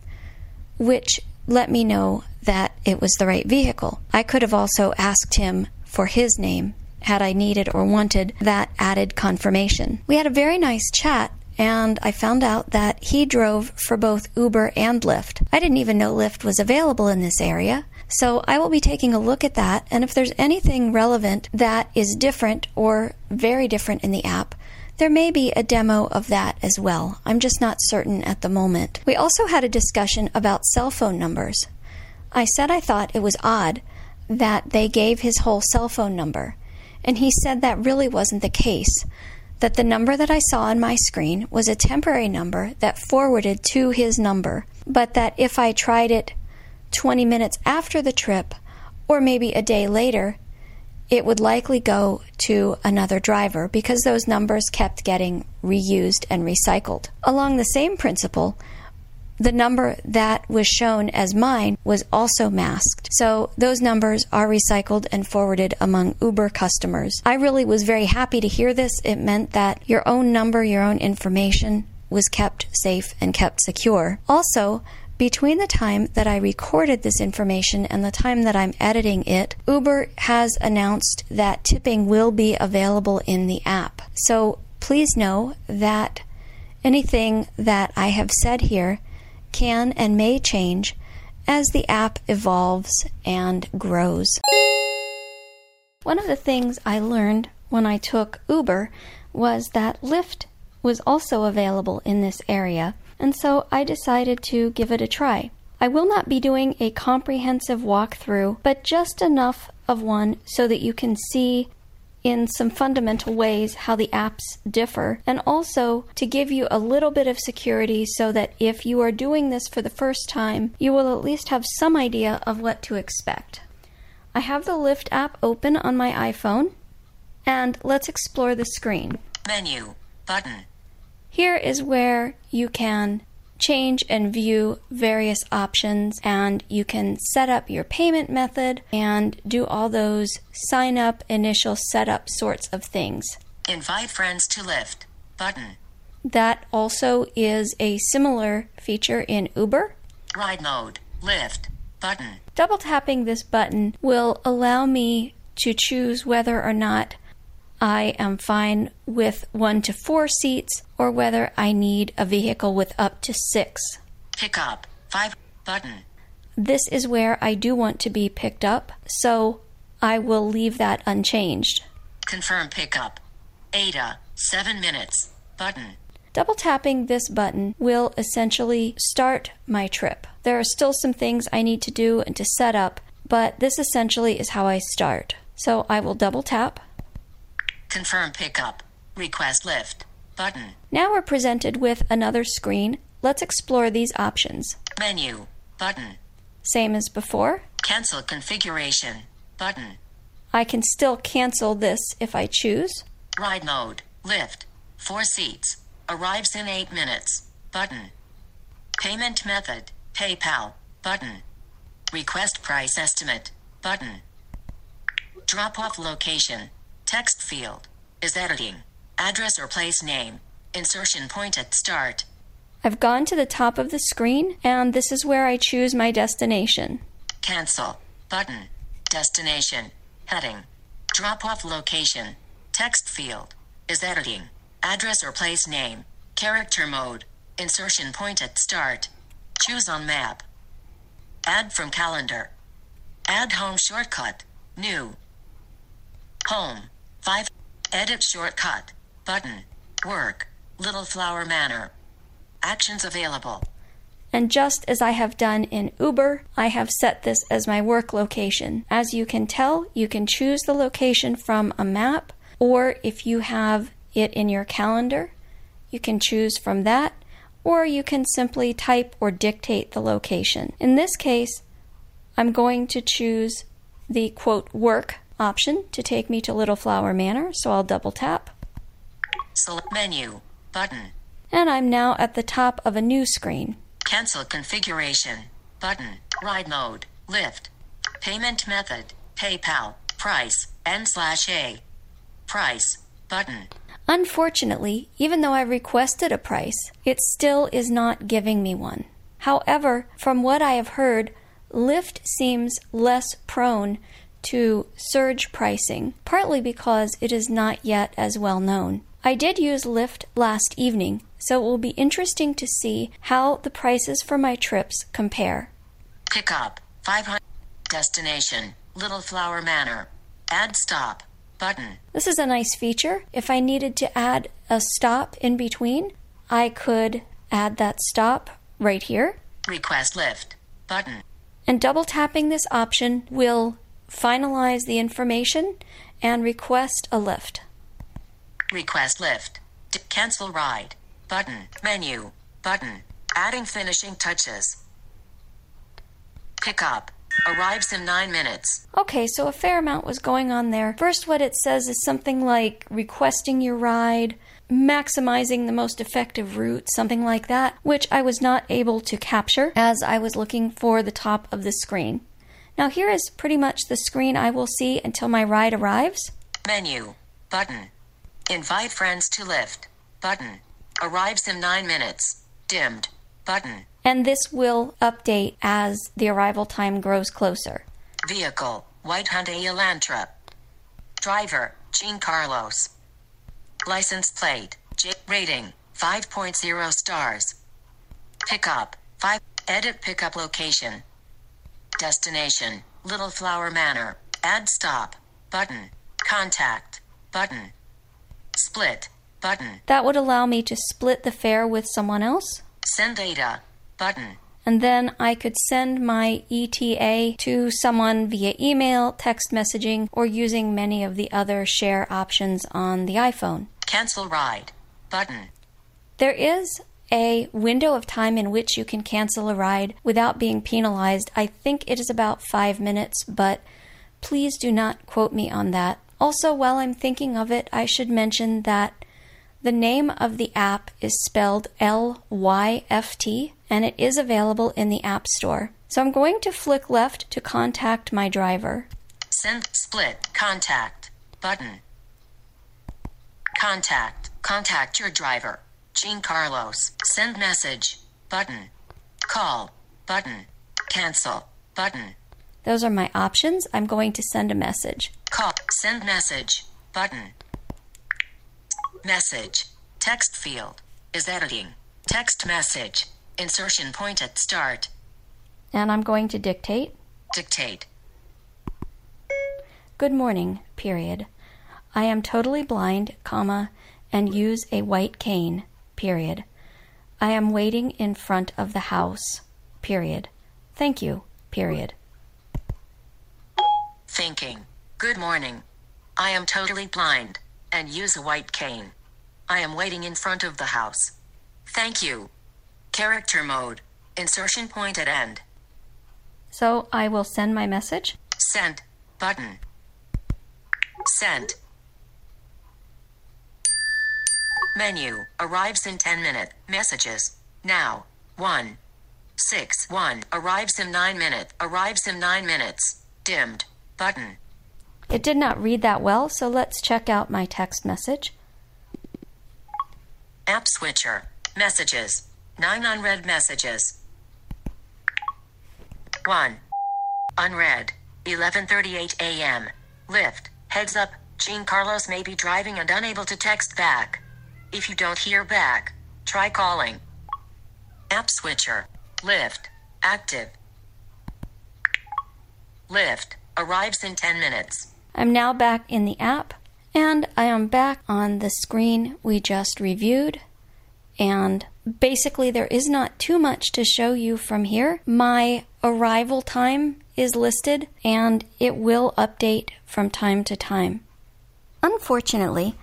which let me know that it was the right vehicle. I could have also asked him for his name had I needed or wanted that added confirmation. We had a very nice chat, and I found out that he drove for both Uber and Lyft. I didn't even know Lyft was available in this area. So I will be taking a look at that, and if there's anything relevant that is different or very different in the app, there may be a demo of that as well. I'm just not certain at the moment. We also had a discussion about cell phone numbers. I said I thought it was odd that they gave his whole cell phone number, and he said that really wasn't the case. That the number that I saw on my screen was a temporary number that forwarded to his number, but that if I tried it 20 minutes after the trip, or maybe a day later, it would likely go to another driver because those numbers kept getting reused and recycled. Along the same principle, the number that was shown as mine was also masked. So those numbers are recycled and forwarded among Uber customers. I really was very happy to hear this. It meant that your own number, your own information was kept safe and kept secure. Also, between the time that I recorded this information and the time that I'm editing it, Uber has announced that tipping will be available in the app. So please know that anything that I have said here can and may change as the app evolves and grows. One of the things I learned when I took Uber was that Lyft was also available in this area, and so I decided to give it a try. I will not be doing a comprehensive walkthrough, but just enough of one so that you can see in some fundamental ways how the apps differ, and also to give you a little bit of security so that if you are doing this for the first time, you will at least have some idea of what to expect. I have the Lyft app open on my iPhone, and let's explore the screen. Menu. Button. Here is where you can change and view various options, and you can set up your payment method and do all those sign up, initial setup sorts of things. Invite friends to Lyft. Button. That also is a similar feature in Uber. Ride mode. Lyft. Button. Double tapping this button will allow me to choose whether or not I am fine with one to four seats or whether I need a vehicle with up to six. Pick up. 5. Button. This is where I do want to be picked up, so I will leave that unchanged. Confirm pickup. Ada. 7 minutes. Button. Double tapping this button will essentially start my trip. There are still some things I need to do and to set up, but this essentially is how I start. So I will double tap. Confirm pickup. Request Lyft. Button. Now we're presented with another screen. Let's explore these options. Menu. Button. Same as before. Cancel configuration. Button. I can still cancel this if I choose. Ride mode. Lyft. 4 seats. Arrives in 8 minutes. Button. Payment method. PayPal. Button. Request price estimate. Button. Drop off location. Text field. Is editing. Address or place name. Insertion point at start. I've gone to the top of the screen, and this is where I choose my destination. Cancel. Button. Destination. Heading. Drop off location. Text field. Is editing. Address or place name. Character mode. Insertion point at start. Choose on map. Add from calendar. Add home shortcut. New. Home. 5. Edit shortcut. Button. Work. Little Flower Manor. Actions available. And just as I have done in Uber, I have set this as my work location. As you can tell, you can choose the location from a map, or if you have it in your calendar, you can choose from that, or you can simply type or dictate the location. In this case, I'm going to choose the quote work option to take me to Little Flower Manor, so I'll double tap. Select menu. Button. And I'm now at the top of a new screen. Cancel configuration. Button. Ride mode. Lyft. Payment method. PayPal. Price. N slash A. Price. Button. Unfortunately, even though I requested a price, it still is not giving me one. However, from what I have heard, Lyft seems less prone to surge pricing, partly because it is not yet as well known. I did use Lyft last evening, so it will be interesting to see how the prices for my trips compare. Pick up. 500. Destination. Little Flower Manor. Add stop. Button. This is a nice feature. If I needed to add a stop in between, I could add that stop right here. Request Lyft. Button. And double tapping this option will finalize the information and request a lift. Request Lyft. D- cancel ride. Button. Menu. Button. Adding finishing touches. Pick up. Arrives in 9 minutes. Okay, so a fair amount was going on there. First, what it says is something like requesting your ride, maximizing the most effective route, something like that, which I was not able to capture as I was looking for the top of the screen. Now, here is pretty much the screen I will see until my ride arrives. Menu. Button. Invite friends to Lyft. Button. Arrives in 9 minutes. Dimmed. Button. And this will update as the arrival time grows closer. Vehicle. White Hyundai Elantra. Driver. Jean Carlos. License plate. J. Rating 5.0 stars. Pickup 5. Edit pickup location. Destination Little Flower Manor. Add stop. Button. Contact. Button. Split. Button. That would allow me to split the fare with someone else. Send data. Button. And then I could send my ETA to someone via email, text messaging, or using many of the other share options on the iPhone. Cancel ride. Button. There is a window of time in which you can cancel a ride without being penalized. I think it is about five minutes, but please do not quote me on that. Also, while I'm thinking of it, I should mention that the name of the app is spelled L Y F T and it is available in the App Store. So I'm going to flick left to contact my driver. Send split. Contact. Button. Contact. Contact your driver. Jean Carlos. Send message. Button. Call. Button. Cancel. Button. Those are my options. I'm going to send a message. Call. Send message. Button. Message. Text field. Is editing. Text message. Insertion point at start. And I'm going to dictate. Dictate. Good morning, period. I am totally blind, comma, and use a white cane, period. I am waiting in front of the house, period. Thank you, period. Thinking. Good morning. I am totally blind and use a white cane. I am waiting in front of the house. Thank you. Character mode. Insertion point at end. So I will send my message. Send. Button. Send. Menu. Arrives in 10 minute. Messages. Now. 1. 6. 1. Arrives in 9 minute. Arrives in 9 minutes. Dimmed. Button. It did not read that well, so let's check out my text message. App switcher. Messages. 9 unread messages. 1. Unread. 11:38 a.m. Lyft. Heads up. Jean Carlos may be driving and unable to text back. If you don't hear back, try calling. App switcher. Lyft. Active. Lyft. Arrives in 10 minutes. I'm now back in the app, and I am back on the screen we just reviewed. And basically, there is not too much to show you from here. My arrival time is listed, and it will update from time to time. Unfortunately,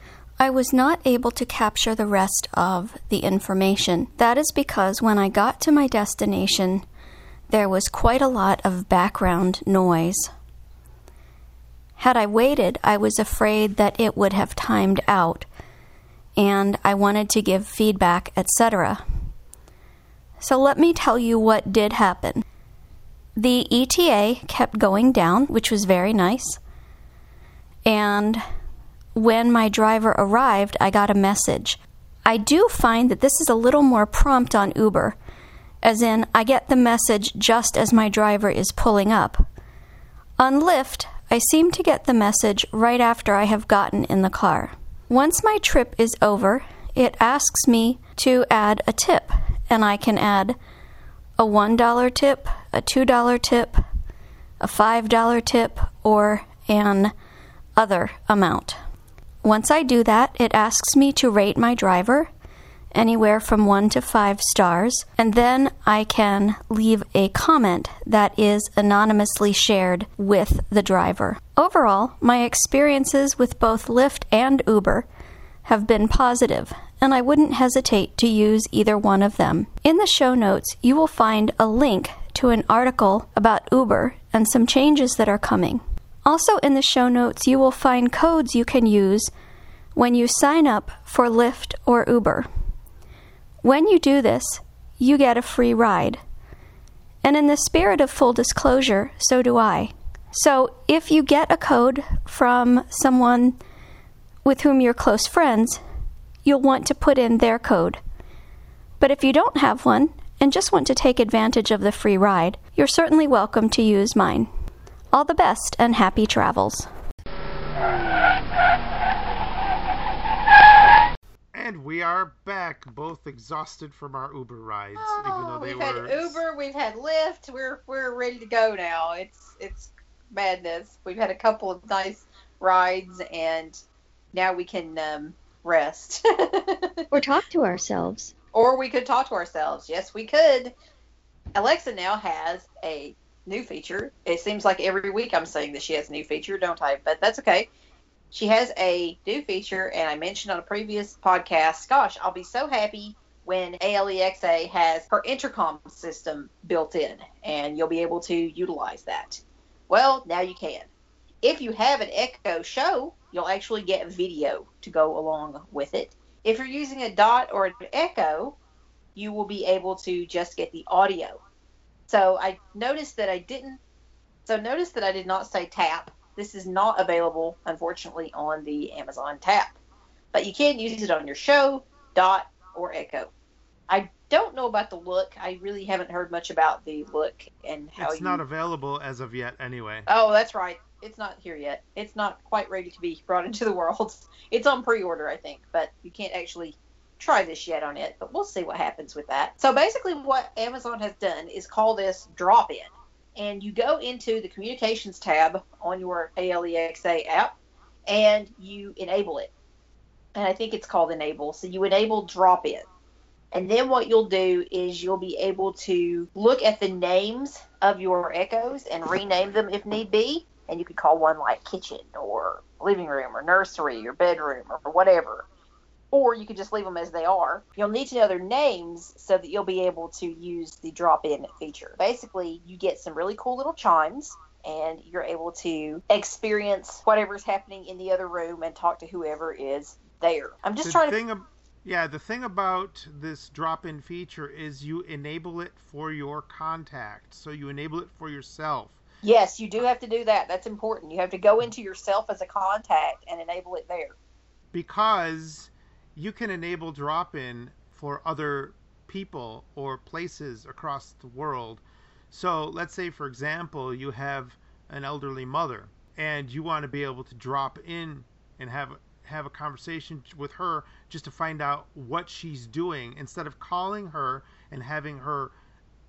I was not able to capture the rest of the information. That is because when I got to my destination, there was quite a lot of background noise. Had I waited, I was afraid that it would have timed out, and I wanted to give feedback, etc. So let me tell you what did happen. The ETA kept going down, which was very nice. And when my driver arrived, I got a message. I do find that this is a little more prompt on Uber, as in, I get the message just as my driver is pulling up. On Lyft, I seem to get the message right after I have gotten in the car. Once my trip is over, it asks me to add a tip, and I can add a $1 tip, a $2 tip, a $5 tip, or an other amount. Once I do that, it asks me to rate my driver anywhere from one to five stars, and then I can leave a comment that is anonymously shared with the driver. Overall, my experiences with both Lyft and Uber have been positive, and I wouldn't hesitate to use either one of them. In the show notes, you will find a link to an article about Uber and some changes that are coming. Also, in the show notes, you will find codes you can use when you sign up for Lyft or Uber. When you do this, you get a free ride. And in the spirit of full disclosure, so do I. So if you get a code from someone with whom you're close friends, you'll want to put in their code. But if you don't have one and just want to take advantage of the free ride, you're certainly welcome to use mine. All the best and happy travels. And we are back, both exhausted from our Uber rides, even though Oh, they we've were. had Uber, we've had Lyft. We're we're ready to go now. It's it's madness. We've had a couple of nice rides, and now we can um, rest. [LAUGHS] Or talk to ourselves. or we could talk to ourselves. Yes, we could. Alexa now has a new feature. It seems like every week I'm saying that she has a new feature, don't I? But that's okay. She has a new feature, and I mentioned on a previous podcast, gosh, I'll be so happy when ALEXA has her intercom system built in, and you'll be able to utilize that. Well, now you can. If you have an Echo Show, you'll actually get video to go along with it. If you're using a dot or an echo, you will be able to just get the audio. So I noticed that I didn't. So notice that I did not say tap. This is not available, unfortunately, on the Amazon tap. But you can use it on your show, dot, or echo. I don't know about the look. I really haven't heard much about the look and how It's you. not available as of yet, anyway. Oh, that's right. It's not here yet. It's not quite ready to be brought [LAUGHS] into the world. It's on pre-order, I think, but you can't actually try this yet on it. But we'll see what happens with that. So basically, what Amazon has done is call this drop-in, and you go into the communications tab on your ALEXA app, and you enable it. And I think it's called enable. So you enable drop-in. And then what you'll do is you'll be able to look at the names of your echoes and rename them if need be. And you could call one like kitchen or living room or nursery or bedroom or whatever. Or you could just leave them as they are. You'll need to know their names so that you'll be able to use the drop in feature. Basically, you get some really cool little chimes and you're able to experience whatever's happening in the other room and talk to whoever is there. I'm just the trying to ab- yeah, the thing about this drop-in feature is you enable it for your contact. So you enable it for yourself. Yes, you do have to do that. That's important. You have to go into yourself as a contact and enable it there. because you can enable drop-in for other people or places across the world. So let's say, for example, you have an elderly mother and you want to be able to drop in and have have a conversation with her just to find out what she's doing instead of calling her and having her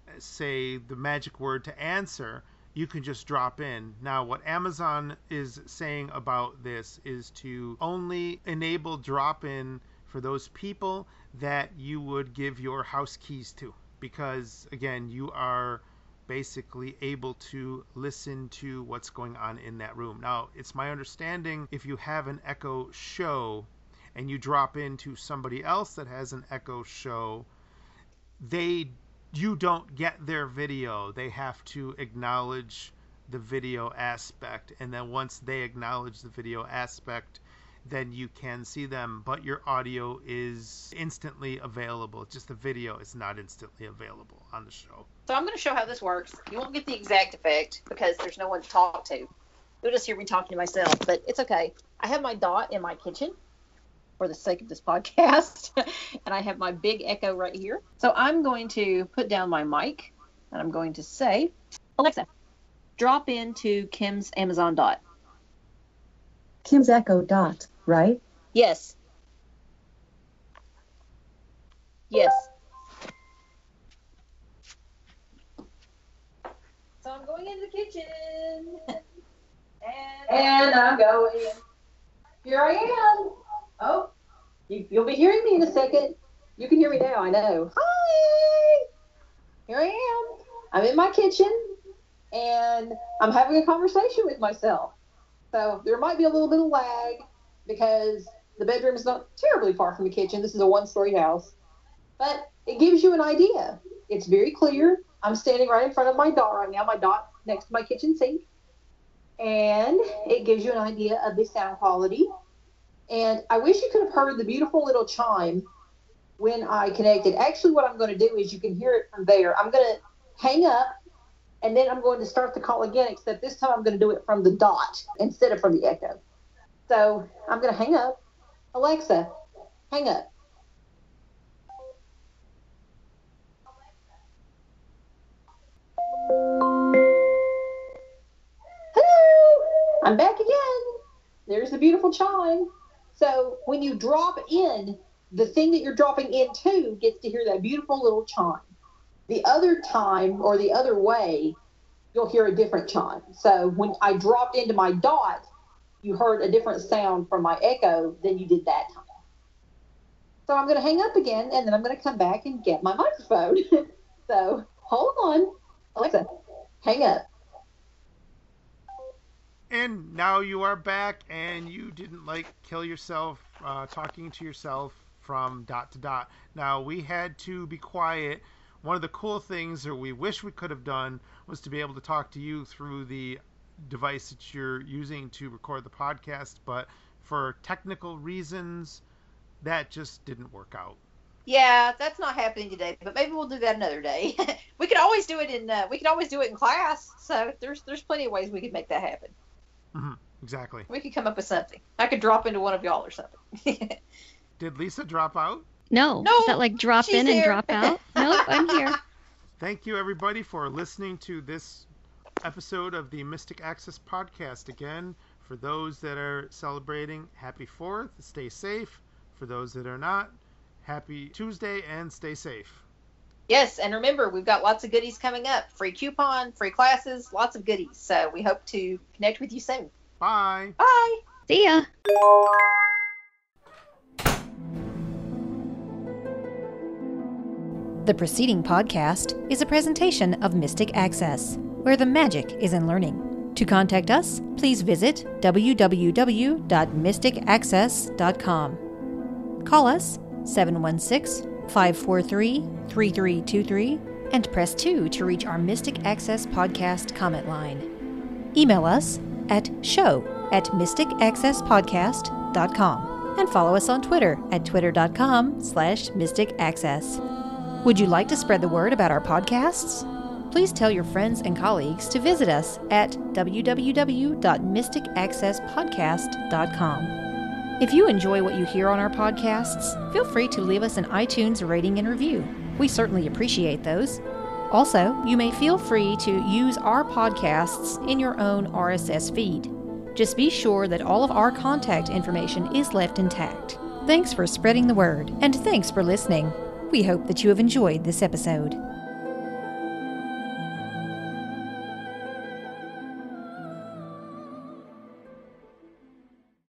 uh, say the magic word to answer you can just drop in. Now, what Amazon is saying about this is to only enable drop in for those people that you would give your house keys to. Because, again, you are basically able to listen to what's going on in that room. Now, it's my understanding if you have an Echo show and you drop into somebody else that has an Echo show, they you don't get their video. They have to acknowledge the video aspect, and then once they acknowledge the video aspect, then you can see them. But your audio is instantly available. Just the video is not instantly available on the show. So I'm going to show how this works. You won't get the exact effect because there's no one to talk to. You'll just hear me talking to myself, but it's okay. I have my dot in my kitchen for the sake of this [LAUGHS] podcast, [LAUGHS] and I have my big echo right here. So I'm going to put down my mic and I'm going to say, Alexa, drop into Kim's Amazon dot. Kim's Echo Dot, right? Yes. Yes. So I'm going into the kitchen. And, and I'm going. Here I am. Oh, you, you'll be hearing me in a second. You can hear me now, I know. Hi. Here I am. I'm in my kitchen and I'm having a conversation with myself. So there might be a little bit of lag because the bedroom is not terribly far from the kitchen. This is a one story house. But it gives you an idea. It's very clear. I'm standing right in front of my dot right now, my dot next to my kitchen sink. And it gives you an idea of the sound quality. And I wish you could have heard the beautiful little chime when I connected. Actually, what I'm going to do is you can hear it from there. I'm going to hang up and then I'm going to start the call again, except this time I'm going to do it from the dot instead of from the echo. So I'm going to hang up. Alexa, hang up. Hello, I'm back again. There's the beautiful chime. So when you drop in, the thing that you're dropping into gets to hear that beautiful little chime. The other time or the other way, you'll hear a different chime. So when I dropped into my dot, you heard a different sound from my echo than you did that time. So I'm going to hang up again and then I'm going to come back and get my microphone. [LAUGHS] so hold on. Alexa, hang up. And now you are back, and you didn't like kill yourself uh, talking to yourself from dot to dot. Now we had to be quiet. One of the cool things that we wish we could have done was to be able to talk to you through the device that you're using to record the podcast, but for technical reasons, that just didn't work out. Yeah, that's not happening today, but maybe we'll do that another day. [LAUGHS] we could always do it in uh, we could always do it in class. So there's there's plenty of ways we could make that happen. Mm-hmm. Exactly. We could come up with something. I could drop into one of y'all or something. [LAUGHS] Did Lisa drop out? No. No, Is that like drop she's in and drop out? nope, I'm here. [LAUGHS] Thank you, everybody, for listening to this episode of the Mystic Access podcast. Again, for those that are celebrating, happy 4th. Stay safe. For those that are not, happy Tuesday and stay safe. yes, and remember we've got lots of goodies coming up. Free coupon, free classes, lots of goodies. So we hope to connect with you soon. Bye. Bye. See ya. The preceding podcast is a presentation of Mystic Access, where the magic is in learning. To contact us, please visit www.mysticaccess.com. Call us 716 543 3323 and press 2 to reach our Mystic Access podcast comment line. Email us at show at mysticaccesspodcast.com and follow us on Twitter at twitter.com slash mysticaccess. Would you like to spread the word about our podcasts? Please tell your friends and colleagues to visit us at www.mysticaccesspodcast.com. If you enjoy what you hear on our podcasts, feel free to leave us an iTunes rating and review. We certainly appreciate those. Also, you may feel free to use our podcasts in your own RSS feed. Just be sure that all of our contact information is left intact. Thanks for spreading the word, and thanks for listening. We hope that you have enjoyed this episode.